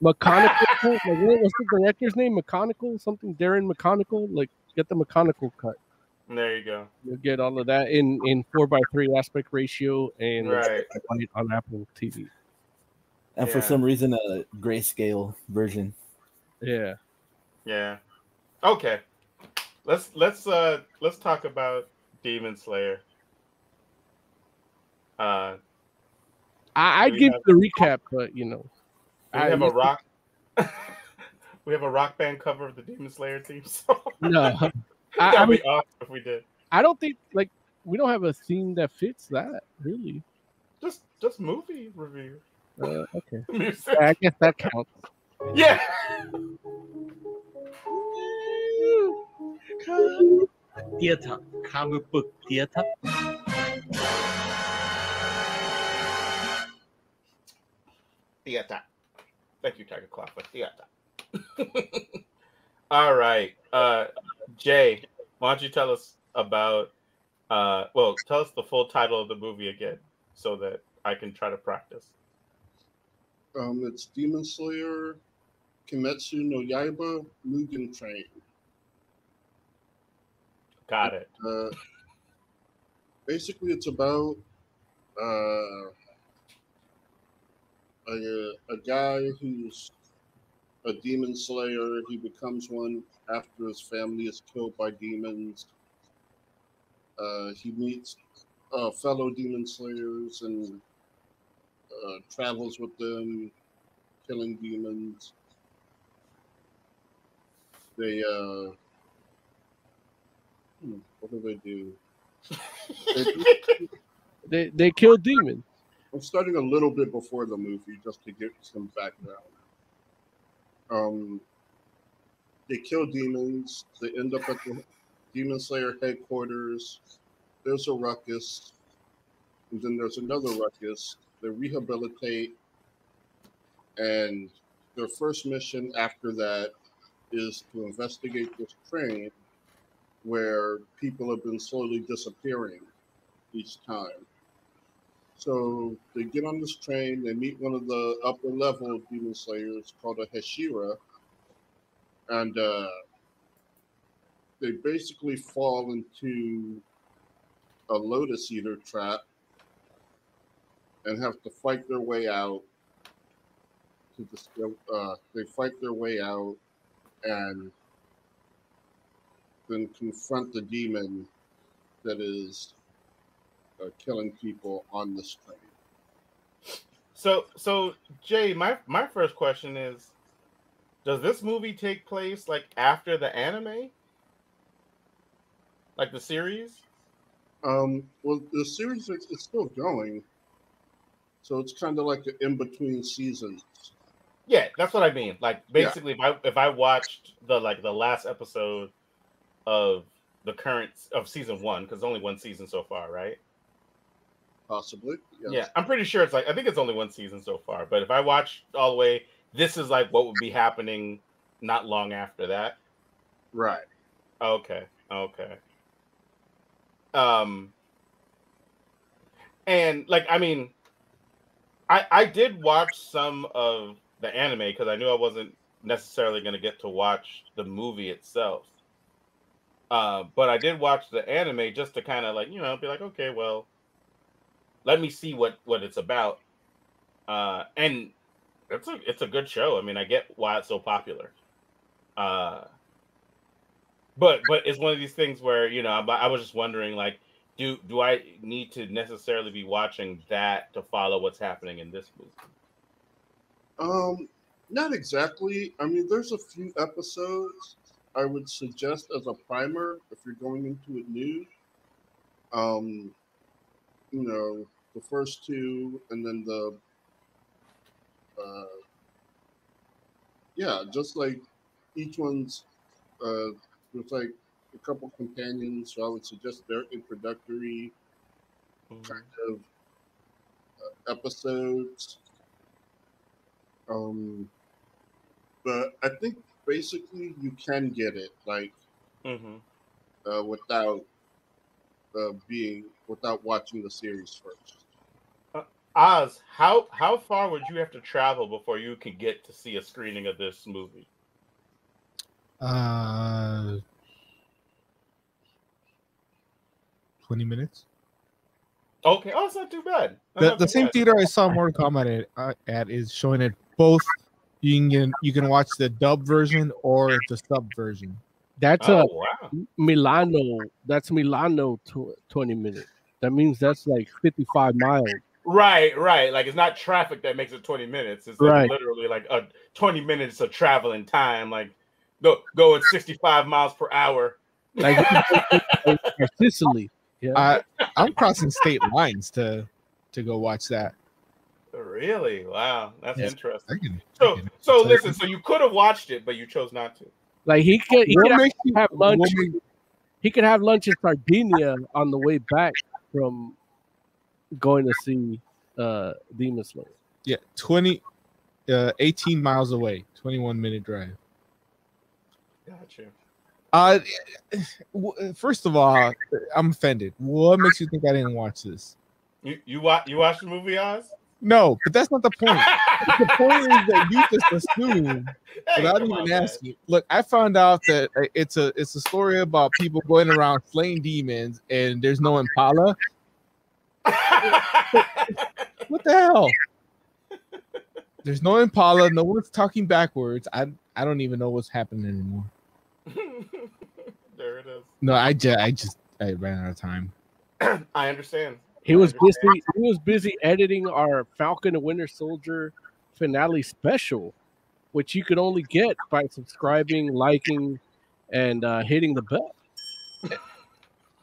mechanical. like, what- what's the director's name? Mechanical something. Darren Mechanical. Like, get the mechanical cut. there you go. You'll get all of that in in four by three aspect ratio and Right. on, on Apple TV. And for some reason, a grayscale version. Yeah. Yeah. Okay. Let's let's uh let's talk about Demon Slayer. Uh I, I'd We give have- the recap, but you know, we I have a rock (laughs) we have a rock band cover of the Demon Slayer theme song. no. (laughs) I, I That'd mean, be awesome if we did. I don't think like we don't have a theme that fits that really. Just just movie review. Uh, okay, (laughs) Music. I guess that counts. Yeah. theater, comic book theater. Theater. Thank you, Tiger Claw, for theater. (laughs) All right. Uh Jay, why don't you tell us about uh well, tell us the full title of the movie again so that I can try to practice. Um, it's Demon Slayer, Kimetsu no Yaiba, Mugen Train. Got it. Uh, basically, it's about uh, a, a guy who's a demon slayer. He becomes one after his family is killed by demons. Uh, he meets uh, fellow demon slayers and uh, travels with them, killing demons. They uh, hmm, what do they do? (laughs) They do- They they kill demons. I'm starting a little bit before the movie just to get some background. Um, they kill demons. They end up at the Demon Slayer headquarters. There's a ruckus, and then there's another ruckus. They rehabilitate, and their first mission after that is to investigate this train where people have been slowly disappearing each time. So they get on this train, they meet one of the upper level demon slayers called a Hashira. And uh, they basically fall into a lotus eater trap and have to fight their way out. To discover, uh, they fight their way out and then confront the demon that is killing people on this train. So, so Jay, my my first question is, does this movie take place like after the anime, like the series? Um, well, the series is, is still going, so it's kind of like an in between seasons. Yeah, that's what I mean. Like Yeah. basically, if I if I watched the like the last episode of the current of season one, because only one season so far, right? Possibly. Yes. Yeah, I'm pretty sure it's like I think it's only one season so far. But if I watch all the way, this is like what would be happening not long after that. Right. Okay. Okay. Um and like I mean I I did watch some of the anime because I knew I wasn't necessarily going to get to watch the movie itself. Uh, but I did watch the anime just to kind of like you know be like okay well let me see what what it's about uh and it's a it's a good show i mean i get why it's so popular uh but but it's one of these things where you know I, I was just wondering like do do i need to necessarily be watching that to follow what's happening in this movie Um, not exactly. I mean, there's a few episodes I would suggest as a primer if you're going into it new. Um, you know, the first two, and then the, uh, yeah, just like each one's, uh, there's like a couple companions, so I would suggest their introductory kind of uh, episodes. Um, but I think basically you can get it like mm-hmm. uh, without uh, being without watching the series first. oz how how far would you have to travel before you could get to see a screening of this movie Uh, twenty minutes. okay oh it's not too bad That's The, the too same bad. theater I saw Mortal Kombat at, uh, at is showing it both. You can you can watch the dub version or the sub version. That's oh a wow Milano. That's Milano tw- 20 minutes. That means that's like 55 miles. Right, right. Like it's not traffic that makes it 20 minutes. It's like Right. literally like a 20 minutes of traveling time. Like go going 65 miles per hour. Like (laughs) Sicily. Yeah. I I'm crossing state lines to to go watch that. really? Wow, that's Yes. interesting. I can, I So so listen, so you could have watched it, but you chose not to. Like he could he What could makes you- have lunch. what He could have lunch in Sardinia on the way back from going to see uh Demon Slayer. yeah, 20 uh 18 miles away, 21 minute drive. Gotcha. Uh first of all, I'm offended. What makes you think I didn't watch this? You you watch you watched the movie Oz? No, but that's not the point. the point is that you just assume without on, even asking. Look, I found out that it's a it's a story about people going around slaying demons, and there's no Impala. (laughs) What the hell? There's no Impala. No one's talking backwards. I I don't even know what's happening anymore. (laughs) there it is. No, I just I just I ran out of time. (clears throat) I understand. He was busy. He was busy editing our Falcon and Winter Soldier finale special, which you could only get by subscribing, liking, and uh, hitting the bell.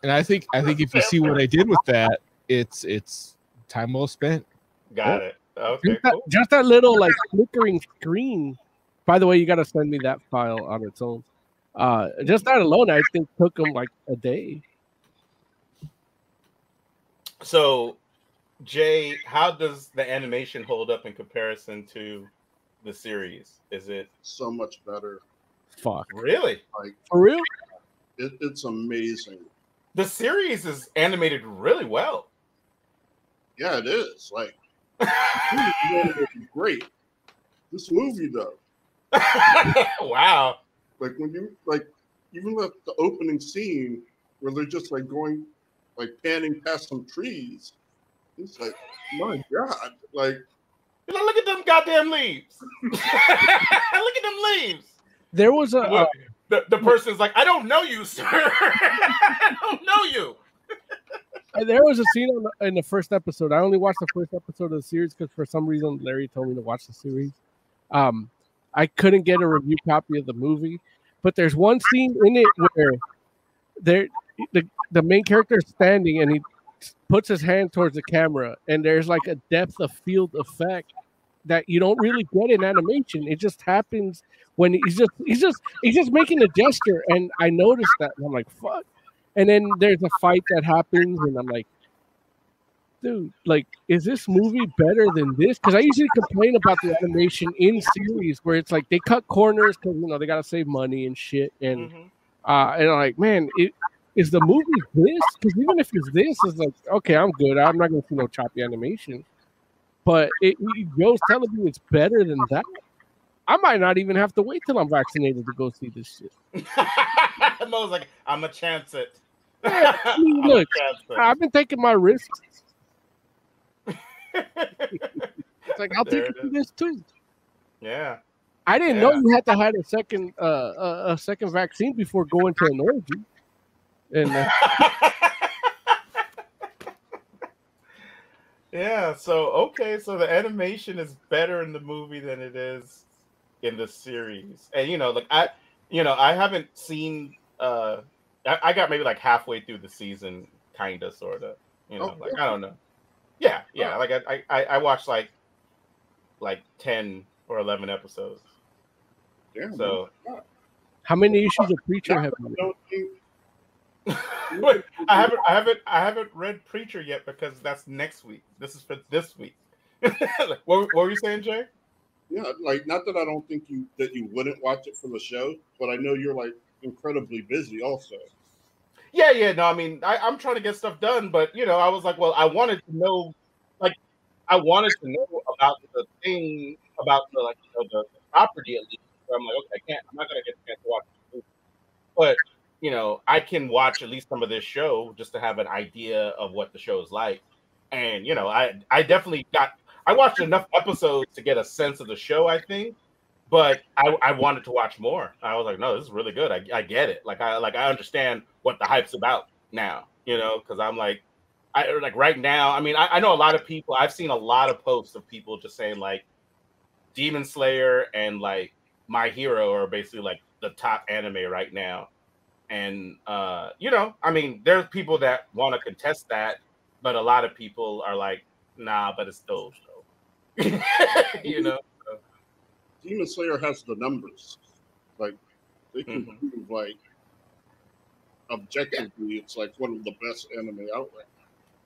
And I think I think if you see what I did with that, it's it's time well spent. Got it. Okay, Just that, cool. just that little like flickering screen. By the way, you got to send me that file on its own. Uh, just that alone, I think took him like a day. So, Jay, how does the animation hold up in comparison to the series? Is it So much better. Fuck, really? Like for real? it, it's amazing. The series is animated really well. Yeah, it is. Like (laughs) great. This movie though, (laughs) wow. like when you like even the, the opening scene where they're just like going, like panning past some trees. It's like, my God, like You know, look at them goddamn leaves. (laughs) look at them leaves. There was a uh, Look, the, the person's like, I don't know you, sir. (laughs) I don't know you. there was a scene on the, in the first episode. I only watched the first episode of the series because for some reason Larry told me to watch the series. Um, I couldn't get a review copy of the movie, but there's one scene in it where there the the main character is standing and he puts his hand towards the camera, and there's like a depth of field effect that you don't really get in animation. It just happens when he's just he's just he's just making a gesture, and I noticed that, and I'm like, fuck. And then there's a fight that happens, and I'm like, dude, like, is this movie better than this? Because I usually complain about the animation in series where it's like they cut corners because you know they gotta save money and shit, and Mhm. uh, and I'm like, man, it is the movie this? Because even if it's this, it's like, okay, I'm good. I'm not gonna see no choppy animation. But it, Joe's telling me it's better than that. I might not even have to wait till I'm vaccinated to go see this shit. (laughs) Mo's like, I'm a chance it. I mean, (laughs) look, chance it. I've been taking my risks. (laughs) It's like I'll There take to this too. yeah. I didn't know you had to have a second uh, a, a second vaccine before going to an orgy. And uh, (laughs) yeah. So okay, so the animation is better in the movie than it is in the series, and you know, like I, you know, I haven't seen. uh I, I got maybe like halfway through the season, kind of, sort of. You know, Oh, like I don't know. Yeah, yeah. Oh. Like I, I, I watched like like ten or eleven episodes. damn. So how many issues of Preacher have I you? (laughs) Wait, I haven't I haven't I haven't read Preacher yet because that's next week. This is for this week. (laughs) what, what were you saying, Jay? Yeah, like not that I don't think you that you wouldn't watch it for the show, but I know you're like incredibly busy also. Yeah, yeah. No, I mean I, I'm trying to get stuff done, but you know, I was like, well, I wanted to know, like, I wanted to know about the thing about the like you know, the, the property at least. So I'm like, okay, I can't. I'm not gonna get a chance to watch but you know, I can watch at least some of this show just to have an idea of what the show is like. And you know, I I definitely got I watched enough episodes to get a sense of the show. I think, but I, I wanted to watch more. I was like, no, this is really good. I, I get it. Like I like I understand what the hype's about now. You know, because I'm like, I like right now. I mean, I, I know a lot of people. I've seen a lot of posts of people just saying like, Demon Slayer and like My Hero are basically like the top anime right now. And uh, you know, I mean, there's people that want to contest that, but a lot of people are like, nah, but it's those though. (laughs) you know. Demon Slayer has the numbers. Like they can Mhm. prove like objectively it's like one of the best anime out there.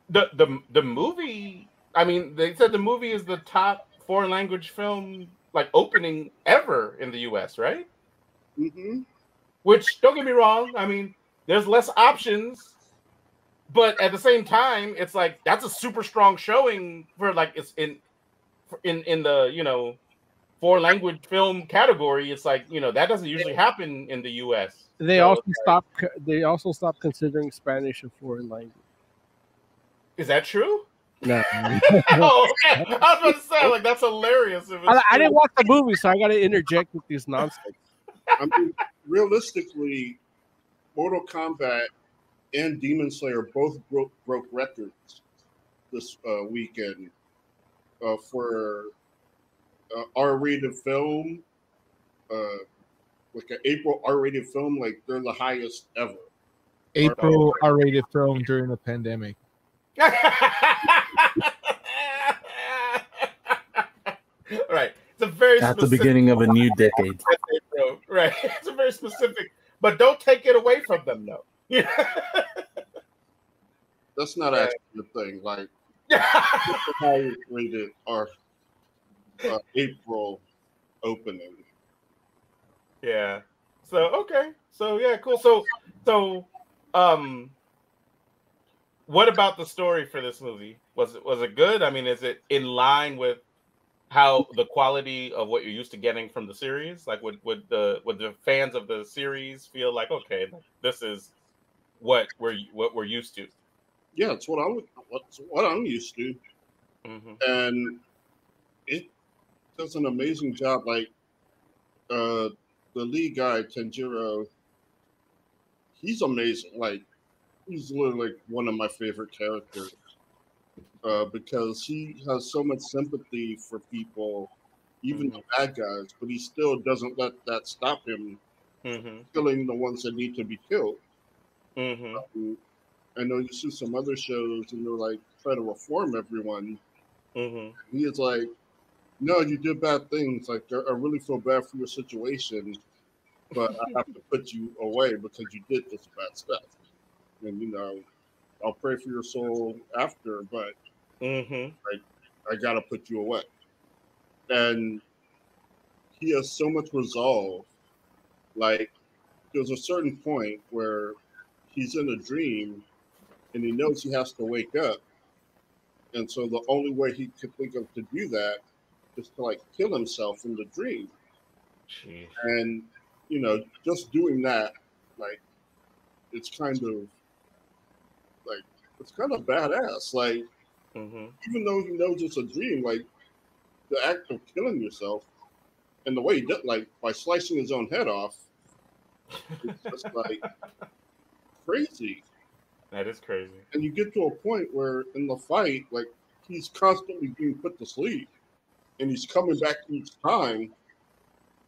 the the the movie i mean they said the movie is the top foreign language film like opening ever in the us right Mm-hmm. Which don't get me wrong i mean there's less options but at the same time it's like that's a super strong showing for like it's in in in the you know foreign language film category it's like you know that doesn't usually happen in the us They So also stopped. They also stop considering Spanish a foreign language. is that true No, (laughs) oh okay. i was about to say like that's hilarious I, I didn't watch the movie, so I got to interject with these nonsense. I mean, realistically, Mortal Kombat and Demon Slayer both broke broke records this uh, weekend uh, for uh, R-rated film. Uh, like an April R-rated film, like they're the highest ever. April R-rated film during the pandemic. (laughs) right. It's a very At the beginning of a new decade. (laughs) Right. It's a very specific, but don't take it away from them though. Yeah. (laughs) That's not Right. actually the thing. Like highest rated are uh, April opening. yeah. So okay. So yeah, cool. So so um what about the story for this movie? Was it was it good? I mean, is it in line with how the quality of what you're used to getting from the series? Like, would would the would the fans of the series feel like, okay, this is what we're what we're used to? Yeah, it's what I'm what's what I'm used to, hmm and it does an amazing job. Like uh, the lead guy Tanjiro, he's amazing. Like he's literally like one of my favorite characters uh, because he has so much sympathy for people, even the bad guys, but he still doesn't let that stop him hmm killing the ones that need to be killed. hmm Um, I know you see some other shows and they're like trying to reform everyone. hmm He is like, no, you did bad things. Like, I really feel bad for your situation, but I have to (laughs) put you away because you did this bad stuff. And, you know, I'll pray for your soul after, but hmm I got to put you away. And he has so much resolve. Like, there's a certain point where he's in a dream and he knows he has to wake up. And so the only way he could think of to do that is to like kill himself in the dream. Jeez. And, you know, just doing that, like, it's kind of it's kind of badass. Like, hmm even though he knows it's a dream, like the act of killing yourself and the way he did, like by slicing his own head off, it's just (laughs) like crazy. That is crazy. And you get to a point where in the fight, like he's constantly being put to sleep, and he's coming back each time,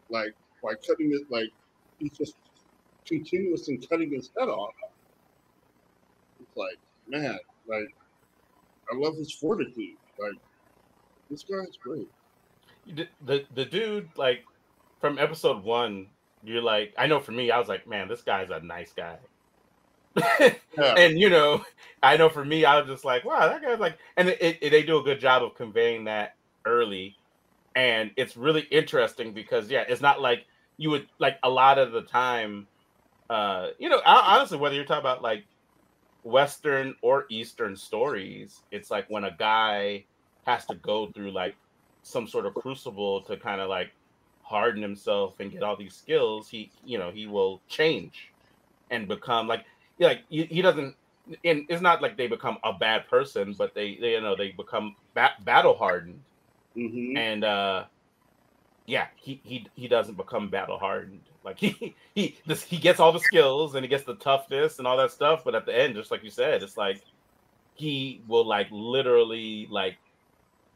like by cutting it, like he's just continuous in cutting his head off. It's like, man, like I love his fortitude. Like this guy's great. The the dude like from episode one you're like i know for me i was like man this guy's a nice guy (laughs) Yeah. and you know i know for me i was just like wow that guy's like and it, it, they do a good job of conveying that early and it's really interesting because yeah it's not like you would like a lot of the time uh you know honestly whether you're talking about like western or eastern stories it's like when a guy has to go through like some sort of crucible to kind of like harden himself and get all these skills he you know he will change and become like like he, he doesn't and it's not like they become a bad person but they, they you know they become ba- battle hardened. Hmm and uh yeah he he he doesn't become battle hardened like (laughs) he he this he gets all the skills and he gets the toughness and all that stuff but at the end just like you said it's like he will like literally like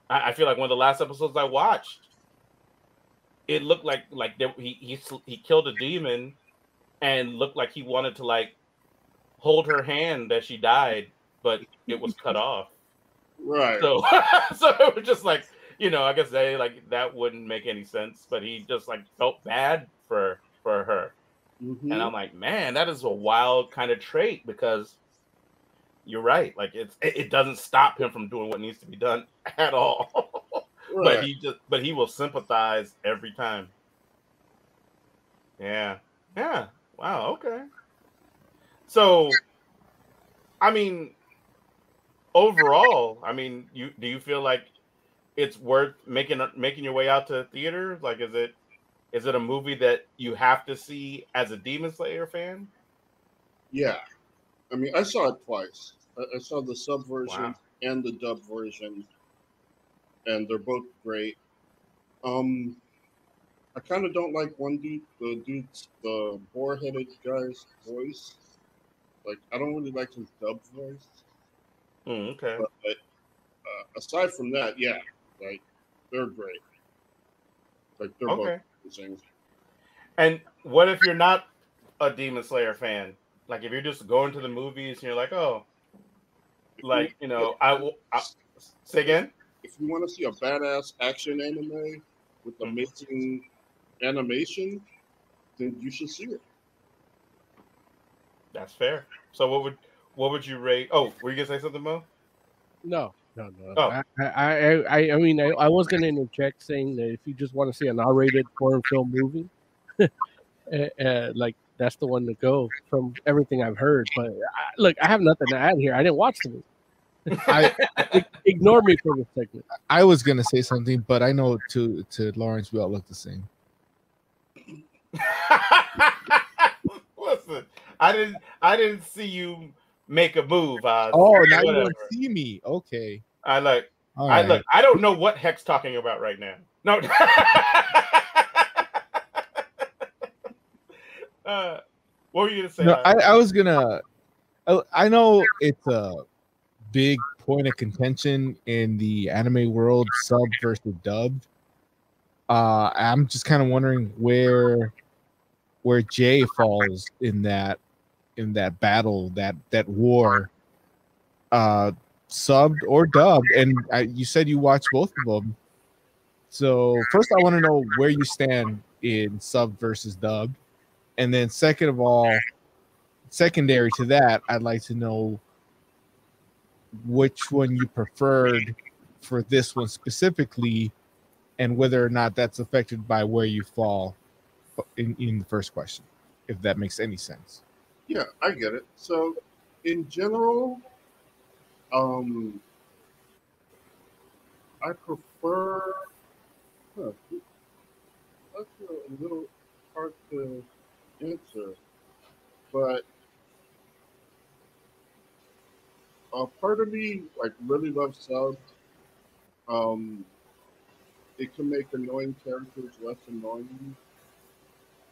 i, I feel like one of the last episodes i watched it looked like like there, he he he killed a demon and looked like he wanted to like hold her hand that she died but it was cut off Right. so (laughs) so it was just like you know i guess they like that wouldn't make any sense but he just like felt bad for for her. Mhm. and i'm like man that is a wild kind of trait because you're right. Like it's it, it doesn't stop him from doing what needs to be done (laughs) at all. Right. (laughs) but he just but he will sympathize every time. Yeah. Yeah. Wow. Okay. So i mean overall i mean you do you feel like it's worth making making your way out to theater? Like is it is it a movie that you have to see as a demon slayer fan yeah. I mean, I saw it twice. I, I saw the sub version Wow. and the dub version, and they're both great. Um, I kind of don't like one dude, the dude's the boar-headed guy's voice. Like, I don't really like his dub voice. Hmm, okay But, but uh, aside from that, yeah, like they're great. Like they're okay both amazing. And what if you're not a Demon Slayer fan? Like if you're just going to the movies and you're like, oh, like you know, I will I, say again. If you want to see a badass action anime with Mhm. amazing animation, then you should see it. That's fair. So what would what would you rate? Oh, were you gonna say something, Mo? No, no, no. Oh. I, I, I, I- I mean, I, I was going to interject saying that if you just want to see an R-rated foreign film movie, uh, (laughs) uh, like that's the one to go from everything I've heard. But I, look, I have nothing to add here. I didn't watch the movie. I (laughs) Ignore me for this segment. I was gonna say something, but I know to to Lawrence we all look the same. (laughs) Listen, I didn't I didn't see you make a move. Uh, Oh, now you whatever. want to see me? Okay. I look. All I right. look. I don't know what Heck's talking about right now. No. (laughs) uh, what were you gonna say? No, I, I was gonna. I, I know it's a big point of contention in the anime world, sub versus dubbed. Uh, I'm just kind of wondering where where Jay falls in that in that battle, that that war, uh, subbed or dubbed. And I, you said you watched both of them. So first, I want to know where you stand in sub versus dubbed, and then second of all, secondary to that, I'd like to know which one you preferred for this one specifically, and whether or not that's affected by where you fall in, in the first question, if that makes any sense. Yeah, I get it. So, in general, um, I prefer. Huh, that's a little hard to answer, but a part of me like really loves subs. Um, it can make annoying characters less annoying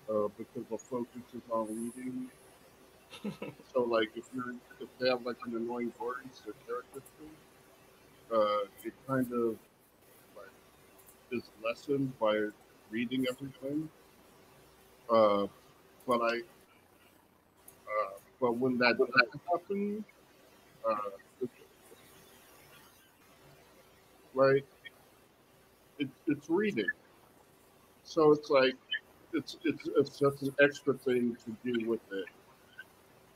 uh, because the focus is on reading. So like if you're if they have like an annoying voice or character trait, uh, it kind of like is lessened by reading everything. Uh, but I, uh, but when that doesn't happen, uh, right, it, it's reading. So it's like it's it's it's just an extra thing to do with it,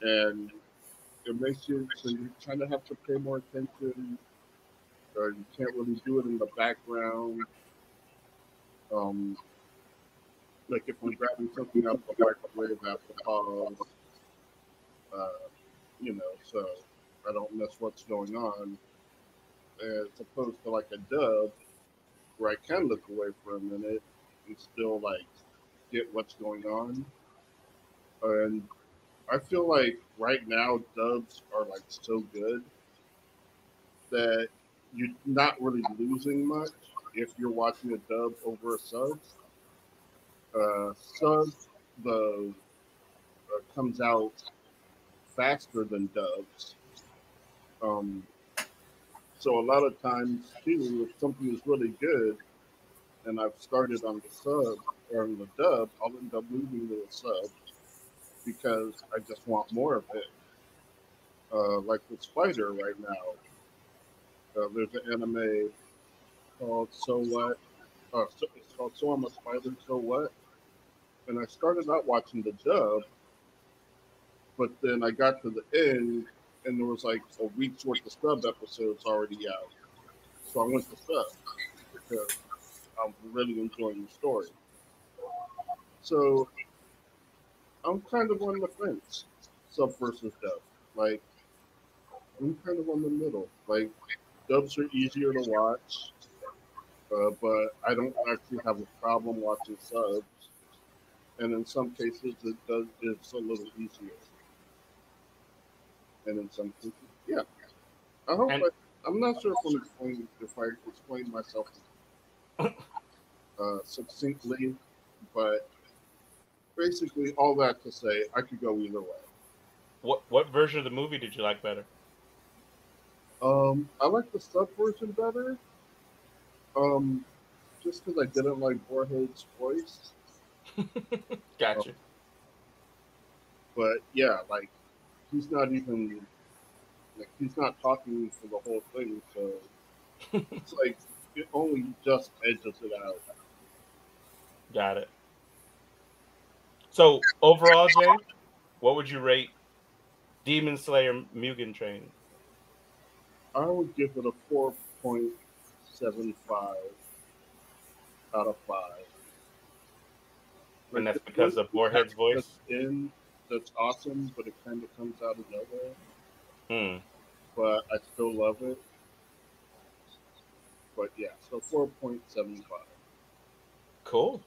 and it makes you so you kind of have to pay more attention. Or you can't really do it in the background. Um, like if I'm grabbing something out of the microwave, to pause. Uh, you know, so I don't miss what's going on. As opposed to like a dub, where I can look away for a minute and still like get what's going on. And I feel like right now dubs are like so good that you're not really losing much if you're watching a dub over a sub. Uh, sub the uh, comes out faster than dubs. Um, so a lot of times too, if something is really good, and I've started on the sub or on the dub, I'll end up moving to a sub because I just want more of it. Uh, like with Spider right now, uh, there's an anime called So What. Uh, so, it's called So I'm a Spider, So What. And I started out watching the dub, but then I got to the end and there was like a week's worth of sub episodes already out. So I went to sub because I'm really enjoying the story. So I'm kind of on the fence, sub versus dub. Like I'm kind of on the middle. Like dubs are easier to watch, uh, but I don't actually have a problem watching subs. And in some cases, it does it's a little easier. And in some cases, yeah. I hope And- I, I'm not sure if I'm explaining if I explained myself uh, succinctly, but basically all that to say I could go either way. what what version of the movie did you like better? Um, I like the sub version better. Um, just because I didn't like Borhead's voice, (laughs) Gotcha. but yeah, like he's not even like he's not talking for the whole thing, so (laughs) it's like it only just edges it out. Got it. So overall, Jay, what would you rate Demon Slayer Mugen Train? I would give it a four point seven five out of five. And that's because of Warhead's voice? that's In that's awesome, but it kind of comes out of nowhere. Hmm. but I still love it. But yeah, so four point seven five. Cool.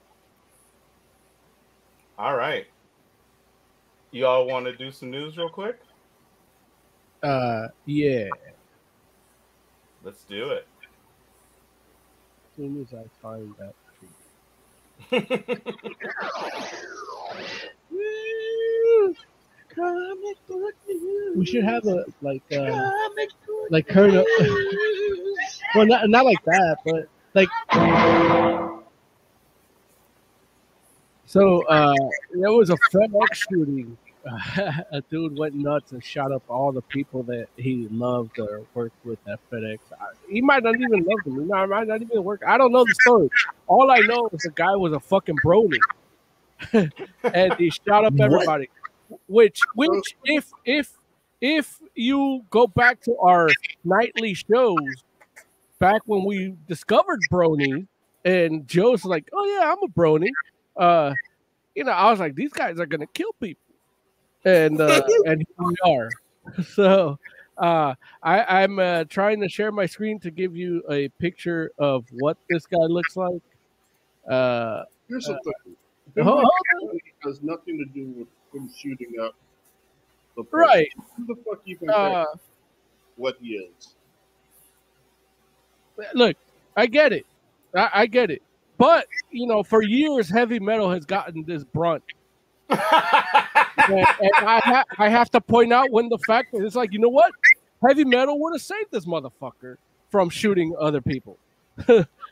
All right. You all want to do some news real quick? Uh, yeah. Let's do it. As soon as I find that (laughs) We should have a like uh like current. (laughs) Well not not like that, but like so uh there was a FedEx shooting. (laughs) a dude went nuts and shot up all the people that he loved or worked with at FedEx. I- He might not even love them. He might, might not even work. I don't know the story. All I know is the guy was a fucking brony, (laughs) and he shot up What? everybody. Which, which, if if if you go back to our nightly shows, back when we discovered brony, and Joe's like, "Oh yeah, I'm a brony," uh, you know, I was like, "These guys are gonna kill people," and uh, (laughs) and here we are. (laughs) So. Uh, I, I'm uh, trying to share my screen to give you a picture of what this guy looks like. Uh, Here's Uh, the thing. Him hold shooting has nothing to do with him shooting up the place. right. Who the fuck even Uh, what he is? look, I get it. I, I get it. But you know, for years, heavy metal has gotten this brunt, (laughs) and, and I, ha- I have to point out when the fact is it's like, you know what, heavy metal would have saved this motherfucker from shooting other people. (laughs)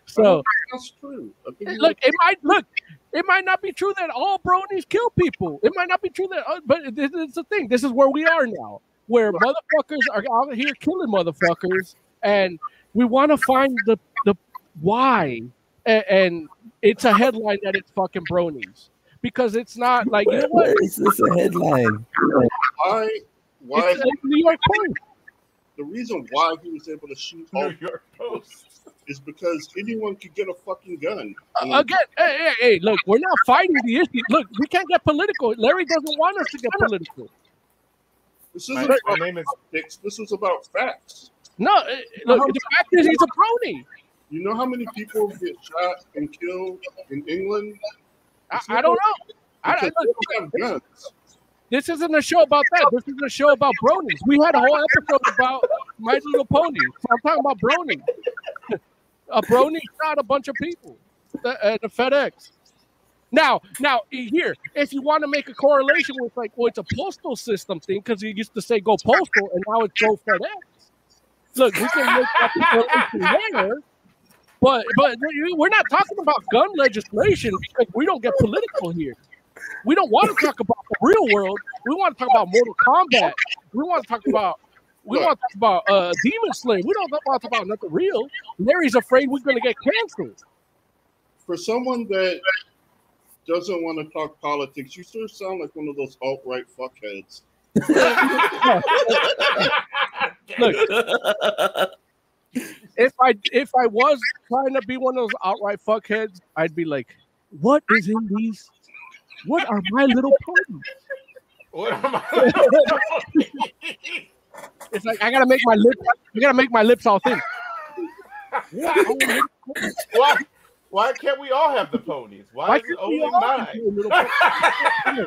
so That's true. Look, it might look, it might not be true that all bronies kill people. It might not be true that, uh, but it- it's the thing. This is where we are now, where motherfuckers are out here killing motherfuckers, and we want to find the the why, and, and it's a headline that it's fucking bronies because it's not like you know what. where is this a headline? why why It's a New York Post. the reason why he was able to shoot all New York Post. is because anyone could get a fucking gun. And Uh, Again, hey, hey, hey, look, we're not fighting the issue. Look, we can't get political. Larry doesn't want us to get political. this isn't my about name is. This is about facts. No, uh, look, the fact is he's a brony. You know how many people get shot and killed in England? I, I don't know. I, I, don't have guns. this isn't a show about that. This is a show about bronies. We had a whole episode about My Little Pony. So I'm talking about brony. a brony shot a bunch of people at the FedEx. Now, now here, if you want to make a correlation with like, well, it's a postal system thing because you used to say go postal and now it's go FedEx. Look, we can make that correlation there, but but we're not talking about gun legislation because we don't get political here. We don't want to talk about the real world. We want to talk about Mortal Kombat. We want to talk about we want to talk about uh, Demon Slayer. We don't want to talk about nothing real. Larry's afraid we're going to get canceled. For someone that doesn't want to talk politics, you sort of sound like one of those alt right fuckheads. (laughs) Look, (laughs) if I if I was trying to be one of those outright fuckheads, I'd be like, "What is in these? What are my little ponies?" what am I? (laughs) It's like I gotta make my lips. I gotta make my lips all thin. (laughs) why? Why can't we all have the ponies? Why, Why is it only mine? do a little (laughs) pony?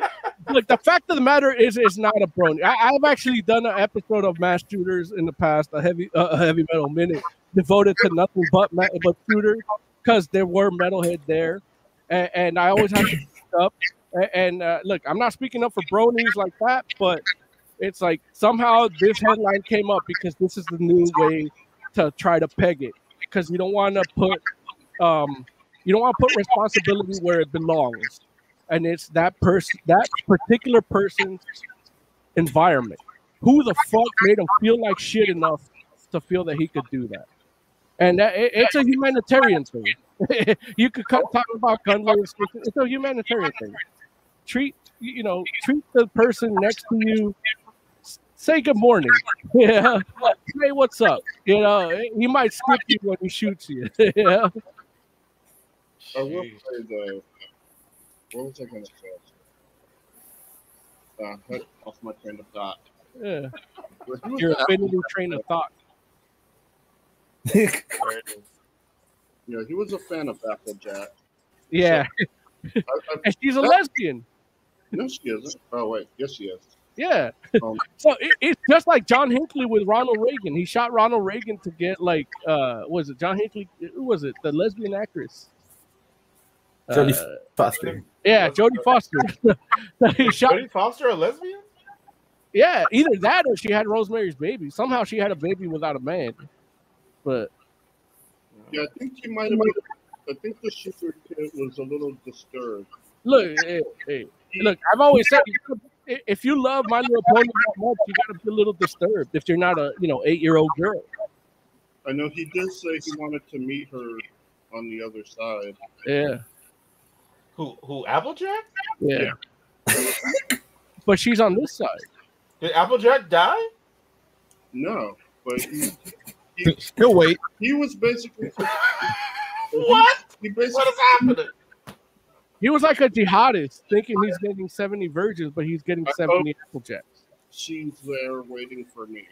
Look, the fact of the matter is, it's not a brony. I, I've actually done an episode of mass shooters in the past, a heavy, uh, a heavy metal minute, devoted to nothing but ma- but shooters, because there were metalhead there, and, and I always have to speak up. A- And uh, look, I'm not speaking up for bronies like that, but it's like somehow this headline came up because this is the new way to try to peg it, because you don't want to put um, you don't want to put responsibility where it belongs, and it's that person, that particular person's environment. Who the fuck made him feel like shit enough to feel that he could do that? And that, it- it's a humanitarian thing. (laughs) you could come talk about gun legislation. It's a humanitarian thing. Treat you know, treat the person next to you. Say good morning. (laughs) Yeah. Say what's up. You know, he might skip you when he shoots you. (laughs) yeah. I will say the. What was I going to say? Uh, cut off my train of thought. Yeah. your affinity train of thought. There it is. Yeah, he was a fan of Applejack. Yeah, I, I, (laughs) and she's a lesbian. no, she isn't. Oh wait, yes, she is. Yeah. Um, (laughs) So it, it's just like John Hinckley with Ronald Reagan. He shot Ronald Reagan to get like uh was it John Hinckley? Who was it? The lesbian actress. Jodie Uh, Foster. yeah, Jodie Foster. (laughs) he. Jodie Foster a lesbian? Yeah, either that or she had Rosemary's Baby. Somehow she had a baby without a man. But Yeah, I think she might have. Been, I think the shooter kid was a little disturbed. look, hey, hey, look, I've always said if you love My Little Pony that much, you gotta be a little disturbed if you're not a you know eight year old girl. I know he did say he wanted to meet her on the other side. Yeah, Who who Applejack? yeah. (laughs) but she's on this side. Did Applejack die? No, but he, he, (laughs) He'll wait. he was basically. (laughs) What? He basically. What is happening? He was like a jihadist, thinking he's getting 70 virgins, but he's getting 70 Applejacks. She's there waiting for me.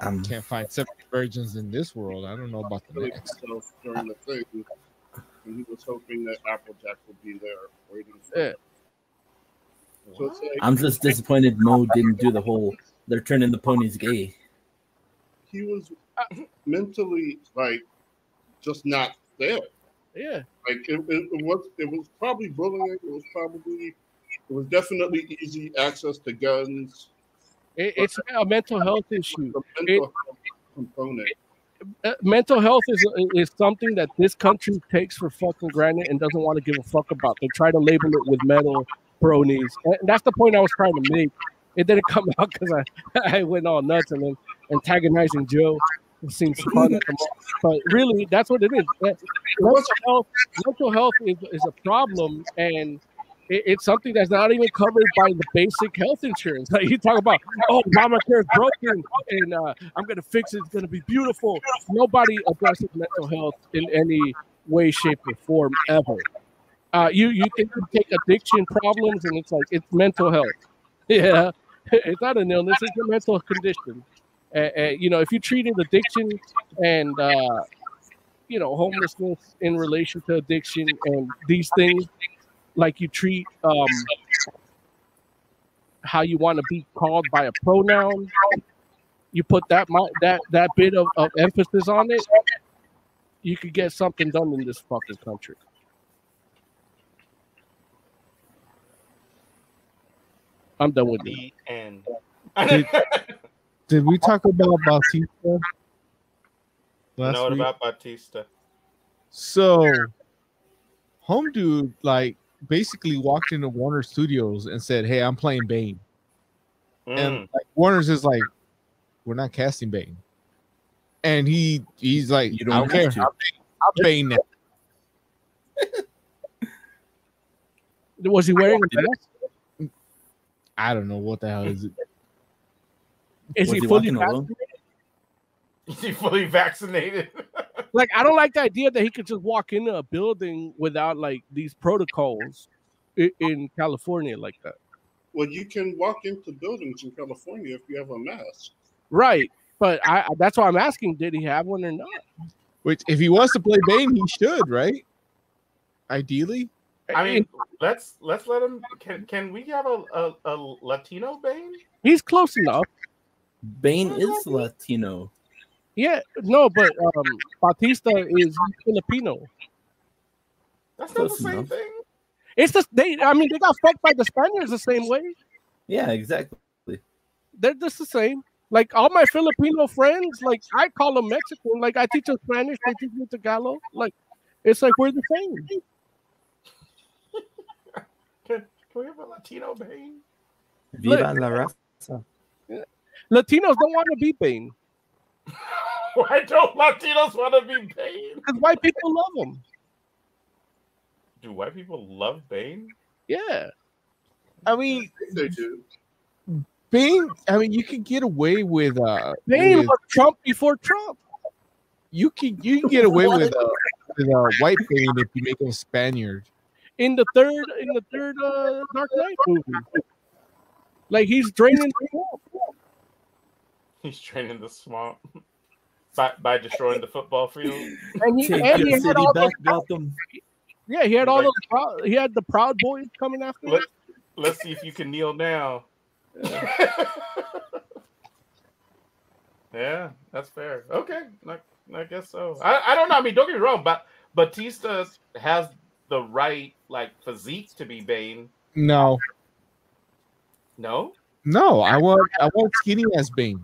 Um, Can't find seventy virgins in this world. I don't know about the Really next. And he was hoping that Applejack would be there waiting for Yeah. him. So it's like, I'm just disappointed Mo didn't do the whole they're turning the ponies gay. he was mentally like just not there. Yeah. Like it, it, it was it was probably bullying. It was probably it was definitely easy access to guns. It, it's a mental health issue. The mental health component. Uh, mental health is is something that this country takes for fucking granted and doesn't want to give a fuck about. They try to label it with metal bronies, and that's the point I was trying to make. It didn't (laughs) come out because I, I went all nuts and then antagonizing Joe. It seems fun, but really, that's what it is. Mental health, mental health is, is a problem, and it, it's something that's not even covered by the basic health insurance. Like you talk about, oh, Obamacare is broken, and uh, I'm gonna fix it. It's gonna be beautiful. Nobody addresses mental health in any way, shape, or form ever. Uh, you you can take addiction problems, and it's like it's mental health. (laughs) Yeah, it's not an illness; it's a mental condition. And, you know, if you treated addiction and uh, you know homelessness in relation to addiction and these things like you treat um, how you want to be called by a pronoun you put that that that bit of, of emphasis on it you could get something done in this fucking country i'm done with you The end. Did, did we talk about Bautista last know what week? about Batista? So, Home Dude, like, basically walked into Warner Studios and said, Hey, I'm playing Bane. Mm. And like, Warner's is like, We're not casting Bane. And he he's like, You don't I don't care. have I'm to. Bane, I'm Bane now. (laughs) was he wearing a mask I don't know what the hell is it. is Was he he fully walking vaccinated? alone? Is (laughs) he fully vaccinated? (laughs) like i don't like the idea that he could just walk into a building without like these protocols in, in california like that Well, you can walk into buildings in California if you have a mask. right but I I- that's why i'm asking did he have one or not Which if he wants to play Bane, he should, right? Ideally. I mean, let's let's let him. Can can we have a a, a Latino Bane? he's close enough Bane is Latino. Yeah no but um batista is filipino That's not the same enough. thing. it's the they i mean they got fucked by the spaniards the same way Yeah, exactly. they're just the same like all my filipino friends like i call them mexican like i teach them spanish they teach me tagalog like it's like we're the same (laughs) Can, can we have a Latino Bane? Viva la raza. latinos don't want to be bane (laughs) Why don't Latinos want to be Bane? because white people love them Do white people love Bane? yeah I mean, They do. Bane. I mean, you can get away with uh, Bane with- was Trump before Trump. you can you can get away with uh, with uh, white Bane if you make him a Spaniard. in the third in the third uh, Dark Knight movie. Like he's draining the swamp. He's training the swamp (laughs) by, by destroying the football field. And he, Take and he had all back, those, Gotham. yeah, he had all Like- those. He had the Proud Boys coming after him. Let, let's see if you can kneel now. yeah, that's fair. Okay, I, I guess so. I, I don't know. I mean, don't get me wrong, but Batista has the right like physique to be Bane. No, No, no, I want I want skinny as Bane.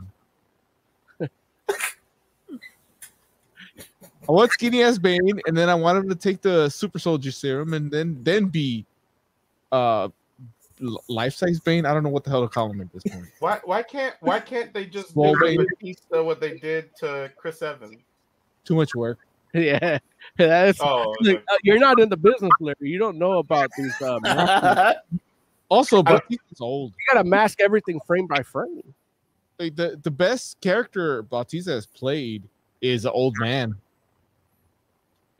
I want skinny ass Bane, and then I want him to take the super soldier serum and then then be uh life size Bane. I don't know what the hell to call him at this point. (laughs) why why can't why can't they just Swole do Bane. Batista what they did to Chris Evans? Too much work. (laughs) Yeah, that's. Oh, (laughs) Look, uh, you're not in the business, Larry. You don't know about these. Uh. Also, I- Batista's old. you gotta mask everything frame by frame. Like the the best character Bautista has played is an old man,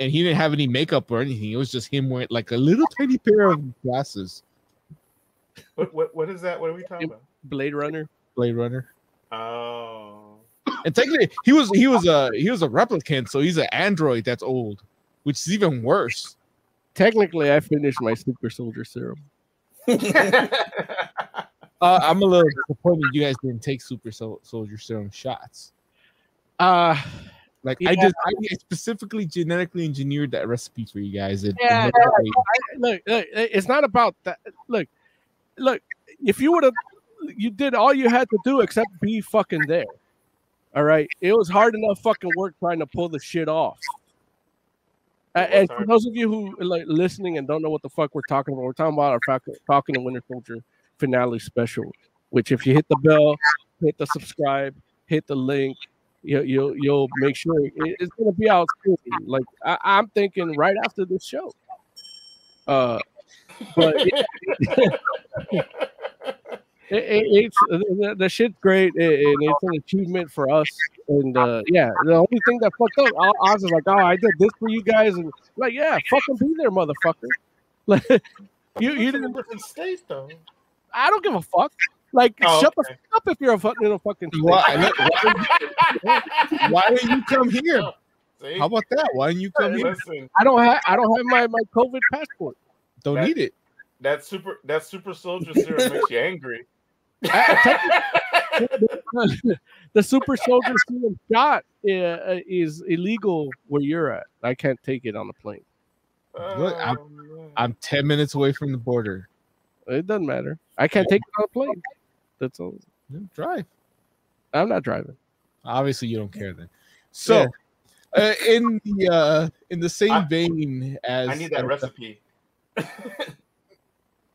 and he didn't have any makeup or anything. It was just him wearing like a little tiny pair of glasses. what, what what is that? What are we talking about? Blade Runner. Blade Runner. Oh, And technically, he was he was a he was a replicant, so he's an android that's old, which is even worse. Technically, I finished my super soldier serum. (laughs) Uh, I'm a little disappointed you guys didn't take super Sol- soldier serum shots. Uh Like I just I specifically genetically engineered that recipe for you guys. It- it Yeah, looked great. look, look, it's not about that. Look, look, if you would have, you did all you had to do except be fucking there. All right, it was hard enough fucking work trying to pull the shit off. Uh, and for those of you who like listening and don't know what the fuck we're talking about, we're talking about our Falcon, Falcon and Winter Soldier finale special. Which, if you hit the bell, hit the subscribe, hit the link, you, you'll you'll make sure it- it's gonna be out soon. Like I, I'm thinking right after this show. Uh, but it, (laughs) it, it, it's the, the shit's great and it's an achievement for us. And uh, yeah, the only thing that fucked up, I, I was just like, oh, I did this for you guys, and like, yeah, fucking be there, motherfucker. (laughs) Like, (laughs) you you It's in a didn't. different state though. I don't give a fuck. Like, Oh, shut okay. the fuck up if you're a fucking in a fucking. state. Why, why, why don't you come here? See? How about that? Why didn't you come here? Listen, I don't have I don't have my my COVID passport. Don't That- need it. that super that super soldier serum makes you angry. (laughs) I- the super soldier serum shot uh, is illegal where you're at. I can't take it on the plane. Look, I'm- Oh. I'm ten minutes away from the border. It doesn't matter. I can't take it on a plane. That's all. Yeah, Drive. I'm not driving. Obviously, you don't care then. So, uh, in the uh, in the same I- vein as I need that as- recipe. (laughs)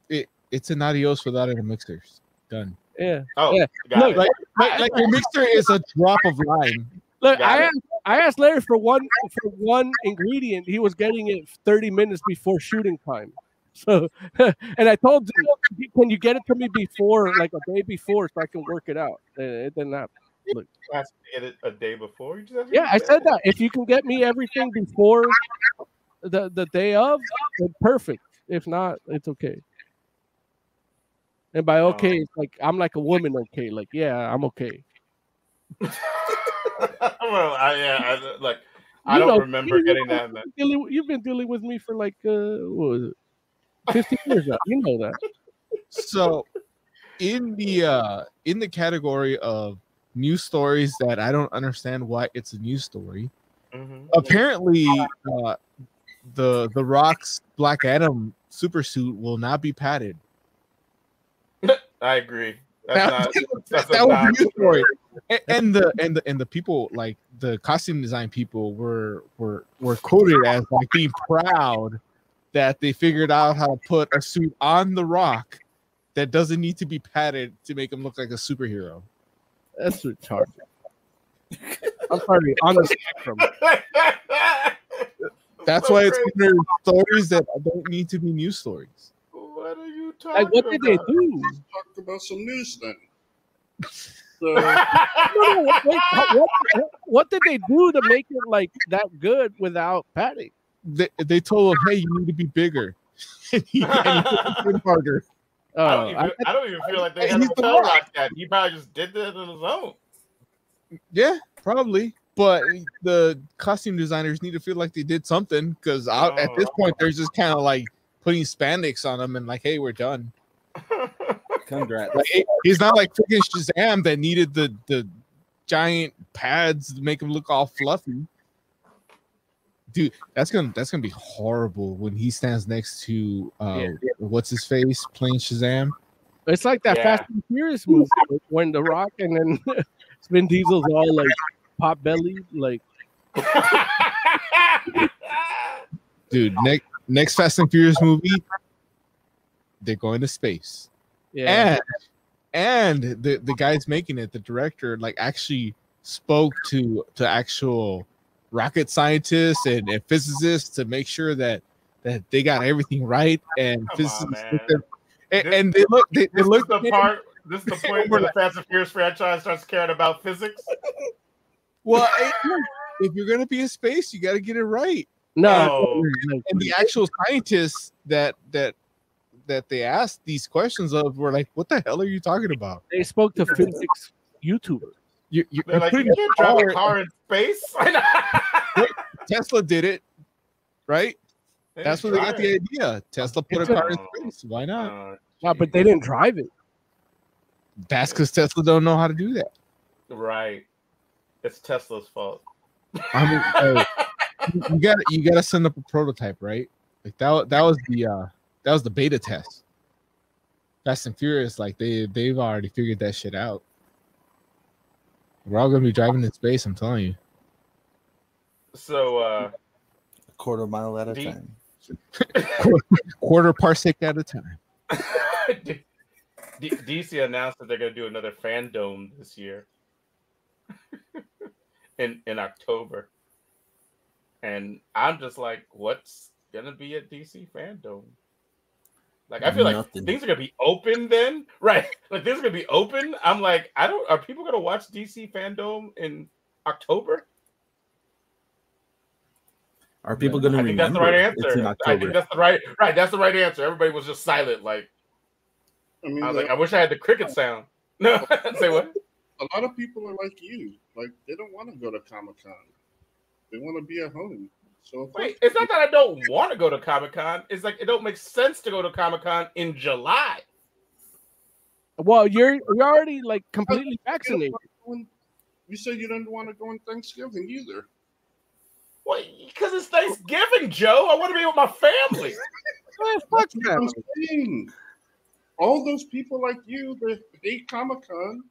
it, it's an adios without any mixers. Done. Yeah. Oh, Yeah. got Look, it. Like, like, like your mixer is a drop of lime. Look, Got I it. asked, I asked Larry for one for one ingredient. He was getting it 30 minutes before shooting time. So, (laughs) and I told him, "Can you get it to me before, like a day before, so I can work it out?" And it didn't happen. Has to get it a day before. You just have Yeah, I said it. that. If you can get me everything before the the day of, then perfect. If not, it's okay. And by okay, it's like I'm like a woman. Okay, like yeah, I'm okay. (laughs) well, I, yeah, I, like I You don't know, remember getting that. man. Dealing, you've been dealing with me for like uh, what was it, 15 years now. You know that. So, in the uh, in the category of news stories that I don't understand why it's a news story. Mhm. Apparently, uh, the the Rock's Black Adam super suit will not be padded. (laughs) I agree. That, That's not. That's (laughs) that a was a news non-story. story. And, and the and the and the people like the costume design people were were were quoted as like being proud that they figured out how to put a suit on the Rock that doesn't need to be padded to make him look like a superhero. That's retarded. I'm sorry, (laughs) on the spectrum. That's So why it's crazy. stories that don't need to be news stories. What are you talking Like, what did they about? do? Talk about some news then. (laughs) So, no, wait, how- what, what did they do to make it like that good without padding? They, they told him, "Hey, you need to be bigger." (laughs) and he, and he put it harder. I Oh, don't, even, I, I don't even feel like they had He's to tell Rock. Rock that. He probably just did that on his own. Yeah, probably. But the costume designers need to feel like they did something because at this Oh. point they're just kind of like putting spandex on them and like, hey, we're done. (laughs) Congrats. Like, he's not like freaking Shazam that needed the the giant pads to make him look all fluffy. Dude, that's gonna that's gonna be horrible when he stands next to uh Yeah. what's his face playing Shazam. It's like that Yeah. Fast and Furious movie when The Rock and then (laughs) Vin Diesel's all like pot belly, like (laughs) Dude, next next Fast and Furious movie, they're going to space. yeah. and and the the guys making it the director like actually spoke to to actual rocket scientists and, and physicists to make sure that that they got everything right and Come physicists on, man. and, This- and they look they, they is look the part. This is the (laughs) point where the Fast and Furious franchise starts caring about physics. well if you're gonna be in space you got to get it right no, like, and the actual scientists that that that they asked these questions of were like what the hell are you talking about they spoke to physics YouTubers. You, you're, They're like, putting you can't drive a car in space. (laughs) Tesla did it, right? They That's didn't where they got try the idea. Tesla put a It's a- car in space. Why not? Uh, No, but they didn't drive it. That's because Tesla don't know how to do that. right. It's Tesla's fault. I mean, (laughs) hey, you- you got you got to send up a prototype, right? Like that. That was the uh that was the beta test. Fast and Furious, like they they've already figured that shit out. We're all gonna be driving in space. I'm telling you. So uh A quarter mile at a D- time. (laughs) Quarter parsec at a time. D- D- DC announced that they're going to do another fandom this year (laughs) in in October, and I'm just like, what's going to be a DC fandom? Like, I feel like Nothing. things are going to be open then, (laughs) right? Like things are going to be open. I'm like, I don't. Are people going to watch DC fandom in October? Are people going to I think that's the right It's in answer. I think that's the right. Right, that's the right answer. Everybody was just silent. Like I mean, I was the- like, I wish I had the cricket (laughs) sound. No, (laughs) say what? a lot of people are like you. Like they don't want to go to Comic Con. They want to be at home. So Wait, it's not that I don't want to go to Comic Con. It's like it don't make sense to go to Comic Con in July. Well, you're you're already like completely vaccinated. wanna go in- You said you didn't want to go on Thanksgiving either. Well, because it's Thanksgiving, Joe. I want to be with my family. (laughs) Man, fuck That's that. All those people like you that hate Comic Con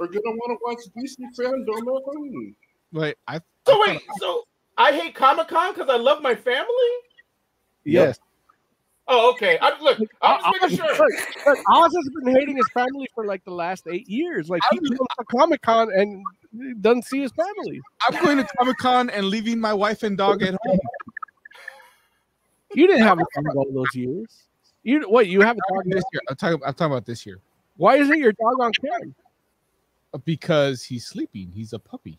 are gonna want to watch DC fandom at home. Wait, I So wait, so I hate Comic Con because I love my family. yes. Oh, okay. I, look, I'm just making sure. look, look, Oz has been hating his family for like the last eight years. Like he goes to Comic Con and doesn't see his family. I'm going to Comic Con and leaving my wife and dog at home. You didn't have a dog all those years. You what? You have a dog this year. I'm talking. I'm talking about this year Why isn't your dog on cam? because he's sleeping. He's a puppy.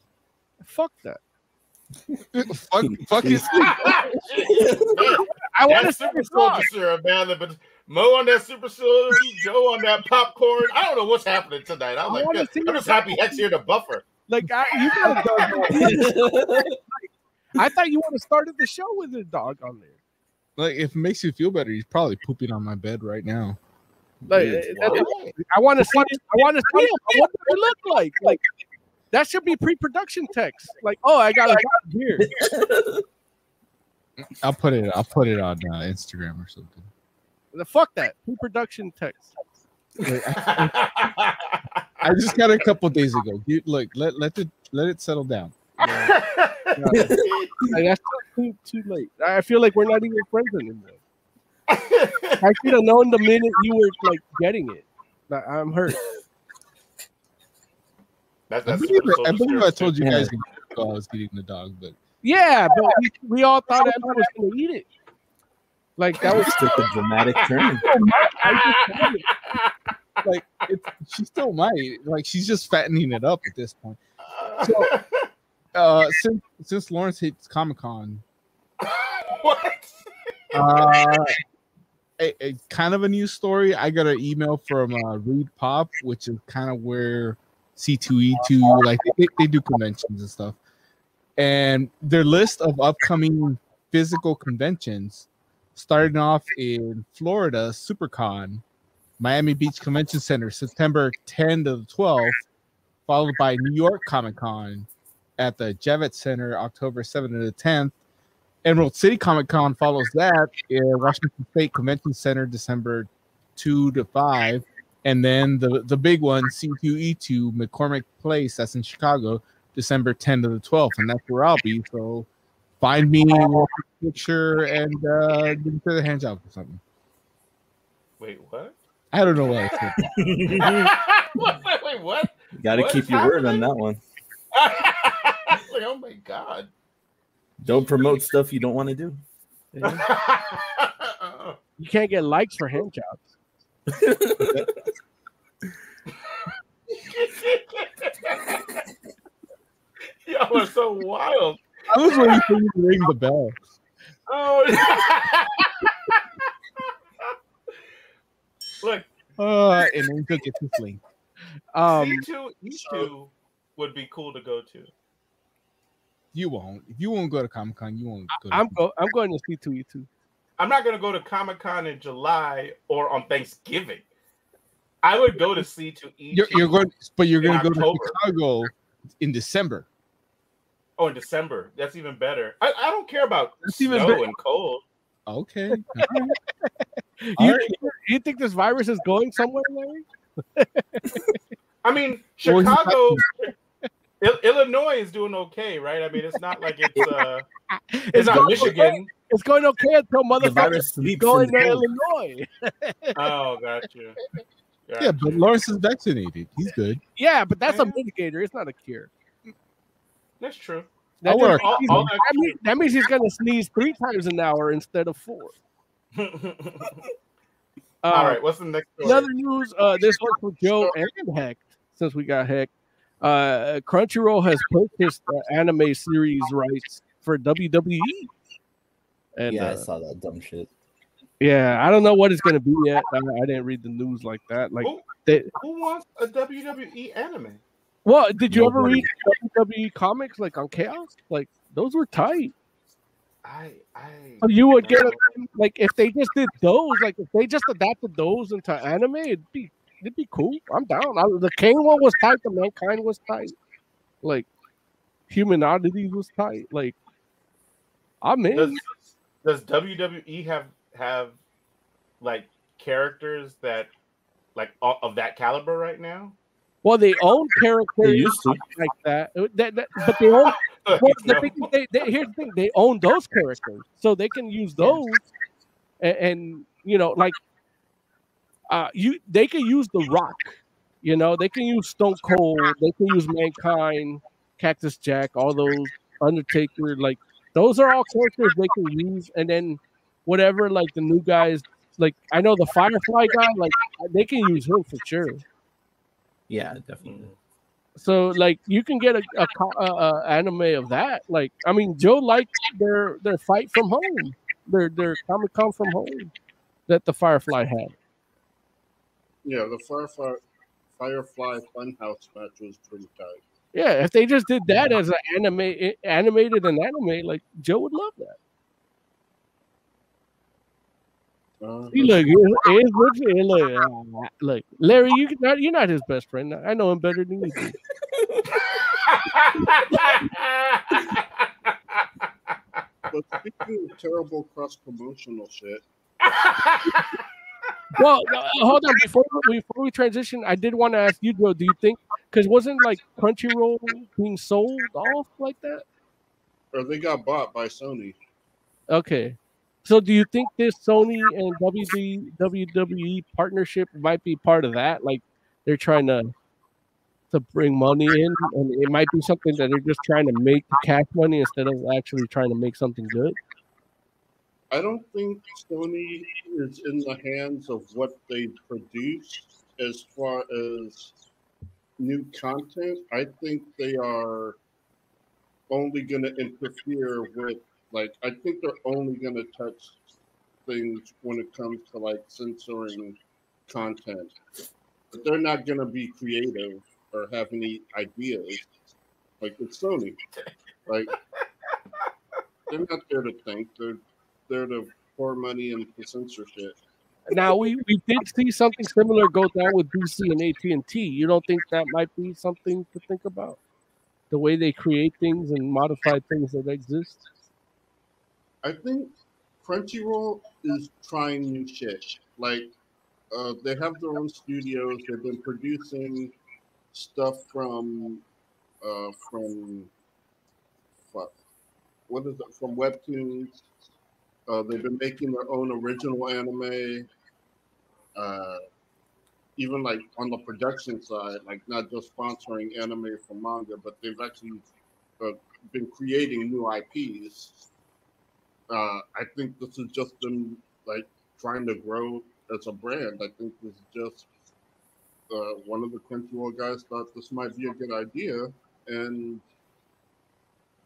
Fuck that. Fuck, (laughs) fuck his. (laughs) I want to That see super your soldier dog. man. But Mo on that super soldier, Joe on that popcorn. I don't know what's happening tonight. I'm I like, wanna good. see I'm just happy Heck's here to buffer. Like I, you got a dog. (laughs) I thought you would have started the show with a dog on there. Like, if it makes you feel better, he's probably pooping on my bed right now. Like, Dude, I want to see. I want to see him. What does it look like? Like that should be pre-production text. Like, oh, I got a dog here. (laughs) I'll put it. I'll put it on uh, Instagram or something. The fuck that pre-production text. Wait, I, I just got it a couple days ago. You, look, let let it let it settle down. (laughs) Like, that's too, too late. I feel like we're not even friends anymore. I should have known the minute you were like getting it. Like, I'm hurt. That's, I believe, I, believe I told you guys while I was getting the dog, but Yeah, but we, we all thought I was gonna eat it. Like that was Just a dramatic (laughs) turn. like it's, she still might. Like she's just fattening it up at this point. So, uh, since since Lawrence hates Comic Con, (laughs) what? uh, a, a kind of a news story. I got an email from uh, Reed Pop, which is kind of where C2E2. Like they, they do conventions and stuff. And their list of upcoming physical conventions, starting off in Florida, SuperCon, Miami Beach Convention Center, September 10 to the 12th, followed by New York Comic Con at the Javits Center, October 7 to the 10th. Emerald City Comic Con follows that in Washington State Convention Center, December 2 to 5. And then the, the big one, C2E2, McCormick Place, that's in Chicago, December 10th to the 12th. And that's where I'll be. So find me, a picture, and uh, give me the hand job or something. Wait, what? I don't know what I said. What? (laughs) (laughs) Wait, what? Got to What keep is your word on that one. I was (laughs) like, oh my god. Don't promote stuff you don't want to do. You can't get likes for hand jobs. Y'all are so wild. I was waiting for you to ring the bell. Oh. (laughs) Look, Uh, and then took it to sleep. Um, C2 E2 would be cool to go to. You won't. If you won't go to Comic Con, you won't go. To I'm go, I'm going to C2E2. I'm not gonna go to Comic Con in July or on Thanksgiving. I would go to C2 E2 You're, you're going, but you're going to go to Chicago in December. Oh, in December. That's even better. I, I don't care about That's even snow better. and cold. Okay. (laughs) You, All right. you think this virus is going somewhere, Larry? I mean, Chicago, Il- Illinois is doing okay, right? I mean, it's not like it's uh, (laughs) it's, not Michigan. Okay. It's going okay until The motherfuckers virus sleeps going to. Illinois. (laughs) Oh, gotcha. you. Got Yeah, but Lawrence is vaccinated. He's good. Yeah, but that's a Yeah. mitigator. It's not a cure. That's true. That, I means, All- he's- all that, means, that means he's going to sneeze three times an hour instead of four. Uh, (laughs) All right, what's the next story? Another news. Uh, this one for Joe and Heck. Since we got Heck, uh, Crunchyroll has purchased uh, anime series rights for WWE. And Yeah, I uh, saw that dumb shit. yeah, I don't know what it's going to be yet. I, I didn't read the news like that. Like, Who, they, who wants a WWE anime? well, did you ever read WWE comics like on Chaos? Like those were tight. I I So you would get a, like if they just did those, like if they just adapted those into anime, it'd be it'd be cool. I'm down. I, the Kane one was tight. The Mankind was tight. Like Human Oddities was tight. Like I'm in. does, does WWE have have like characters that like of that caliber right now? well, they own characters They used to. like that. That, that- but they own. (laughs) Well, the thing is they, they, here's the thing: they own those characters, so they can use those, and, and you know, like, uh, you they can use the Rock, you know, they can use Stone Cold, they can use Mankind, Cactus Jack, all those Undertaker, like those are all characters they can use, and then whatever, like the new guys, like I know the Firefly guy, like they can use him for sure. Yeah, definitely. So like you can get a, a, a, a anime of that. Like I mean, Joe liked their their fight from home, their their Comic Con from home that the Firefly had. Yeah, the Firefly Firefly Funhouse match was pretty tight. Yeah, if they just did that as an anime animated an anime, like Joe would love that. Uh, See, look, it's, it's literally- look, uh, look, Larry, you not you're not his best friend. I know him better than you do. but speaking of terrible cross promotional shit, (laughs) Well, uh, hold on before we before we transition. I did want to ask you, Joe. Do you think because wasn't like Crunchyroll being sold off like that? or they got bought by Sony. Okay. So do you think this Sony and WWE partnership might be part of that? Like they're trying to to bring money in and it might be something that they're just trying to make the cash money instead of actually trying to make something good. I don't think Sony is in the hands of what they produce as far as new content. I think they are only going to interfere with, like, I think they're only going to touch things when it comes to like censoring content. But they're not going to be creative or have any ideas. Like it's Sony. Like they're not there to think. They're there to pour money into censorship. Now we, we did see something similar go down with DC and AT and T. You don't think that might be something to think about? The way they create things and modify things that exist. I think Crunchyroll is trying new shit. Like uh, they have their own studios. They've been producing stuff from uh, from fuck, what is it from webtoons. Uh, they've been making their own original anime. Uh, even like on the production side, like not just sponsoring anime from manga, but they've actually uh, been creating new IPs. Uh, I think this is just them like trying to grow as a brand. I think this is just uh, one of the Crunchyroll guys thought this might be a good idea, and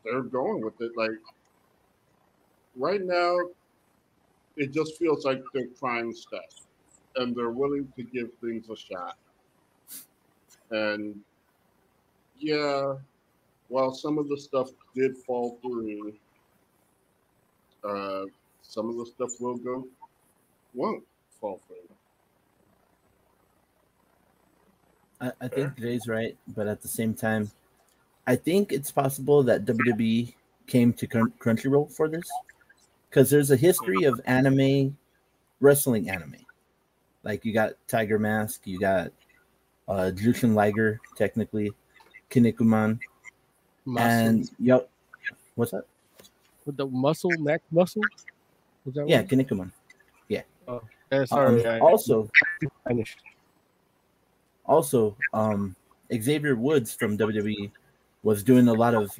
they're going with it. Like right now, it just feels like they're trying stuff, and they're willing to give things a shot. And yeah, while some of the stuff did fall through, uh, some of the stuff will go won't fall through. I, I think Jay's right, but at the same time, I think it's possible that WWE came to Crun- Crunchyroll for this because there's a history of anime, wrestling anime. Like you got Tiger Mask, you got uh, Jushin Liger, technically, Kinnikuman, and yep. What's that? with the muscle, Mac muscle. Was that Yeah, one? Kinnikuman. Oh, yeah, sorry. Um, I, also, finished. also, um, Xavier Woods from WWE was doing a lot of,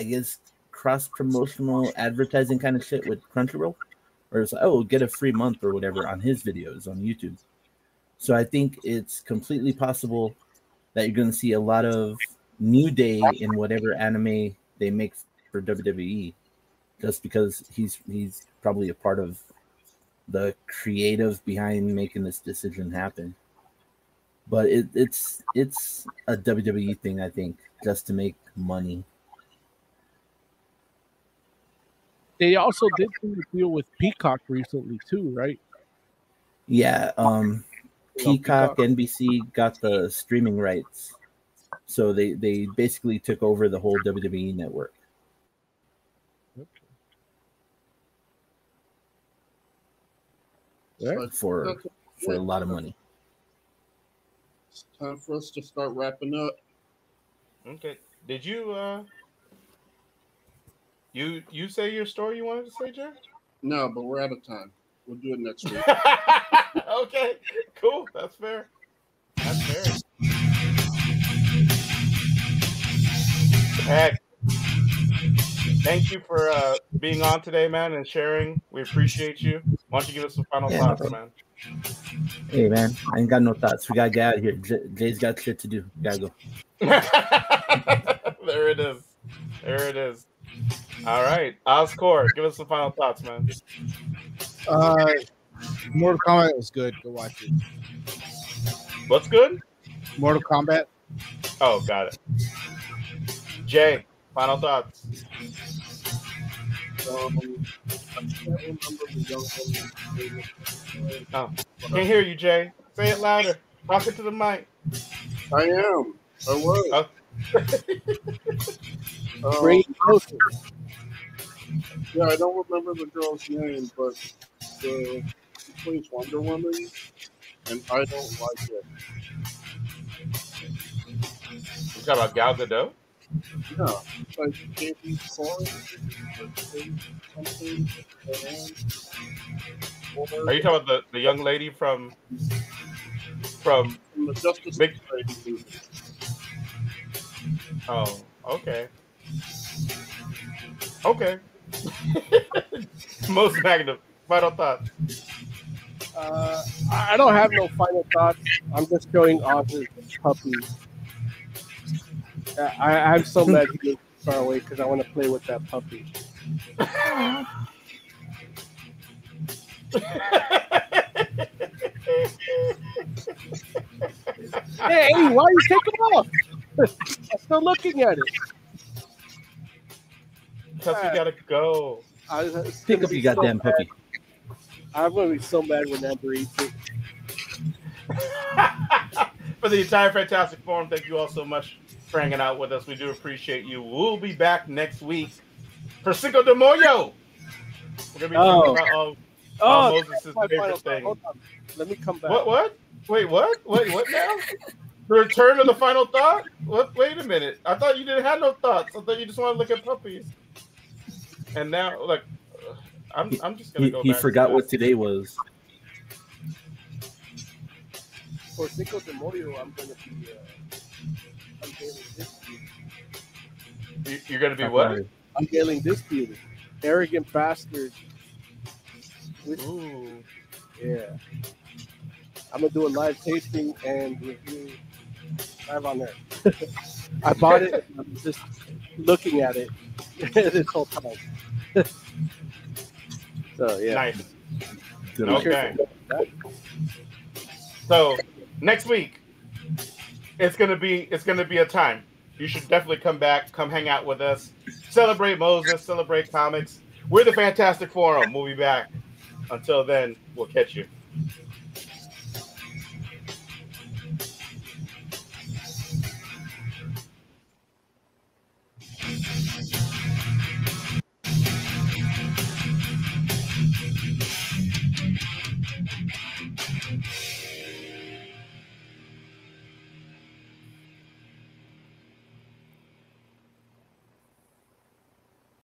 I guess, cross promotional advertising kind of shit with Crunchyroll, where it's like, oh, get a free month or whatever on his videos on YouTube. So I think it's completely possible that you're going to see a lot of New Day in whatever anime they make for WWE, just because he's he's probably a part of the creative behind making this decision happen but it, it's it's a WWE thing, I think, just to make money. They also did do a deal with Peacock recently too, right? Yeah, um, Peacock, Peacock. NBC got the streaming rights, so they they basically took over the whole WWE network. Yeah. for That's- for a lot of money. It's time for us to start wrapping up. Okay. Did you uh you you say your story you wanted to say, Jay? No, but we're out of time. We'll do it next week. (laughs) okay, cool. That's fair. That's fair. Heck. Thank you for uh, being on today, man, and sharing. We appreciate you. Why don't you give us some final Yeah, no thoughts, problem. man? Hey man, I ain't got no thoughts. We gotta get out of here. J- Jay's got shit to do. We gotta go. (laughs) there it is. There it is. All right, Oscore, give us some final thoughts, man. Uh, Mortal Kombat was good. Go watch it. What's good? Mortal Kombat. Oh, got it. Jay, final thoughts. Um, I can't remember the young woman. Oh, can't hear you, Jay. Say it louder. Talk it to the mic. I am. I was. Oh. Um, (laughs) Great emotion. yeah, I don't remember the girl's name, but the she plays Wonder Woman, and I don't like it. You talking about Gal Gadot? Yeah, it's like Katie Corin or something. Are you talking about the, the young lady from from? from the Justice Big- League movie? Oh, okay, okay. (laughs) Most magnum. Final thoughts. Uh, I don't have no final thoughts. I'm just showing off his puppy. I, I'm so mad he lives far away because I want to play with that puppy. (laughs) hey, why you taking off? (laughs) I'm still looking at it. Because we gotta go. I, Pick up your goddamn bad. puppy. I'm gonna be so mad when Amber eats it. (laughs) For the entire Fantastic Forum, thank you all so much for hanging out with us. We do appreciate you. We'll be back next week for Cinco de Mayo. We're gonna be Oh. talking about all, Oh, all that's Moses' favorite thing. Hold on. Let me come back. What? What? Wait, what? Wait, what now? The return of the final thought? What? Wait a minute. I thought you didn't have no thoughts. I thought you just want to look at puppies. And now, like, I'm, I'm just gonna He, go. he back to forgot that. what today was. For Cinco de Mayo, I'm gonna be uh, unveiling Disputed. You- You're gonna be what? Unveiling Disputed. Arrogant bastard. With, Ooh. yeah. I'm gonna do a live tasting and review live on there. (laughs) I bought it. I'm just looking at it (laughs) this whole time. (laughs) so yeah. Nice. Good Okay. So next week, it's gonna be it's gonna be a time. You should definitely come back, come hang out with us, celebrate Moses, celebrate comics. We're the Fantastic Forum. We'll be back. Until then, we'll catch you.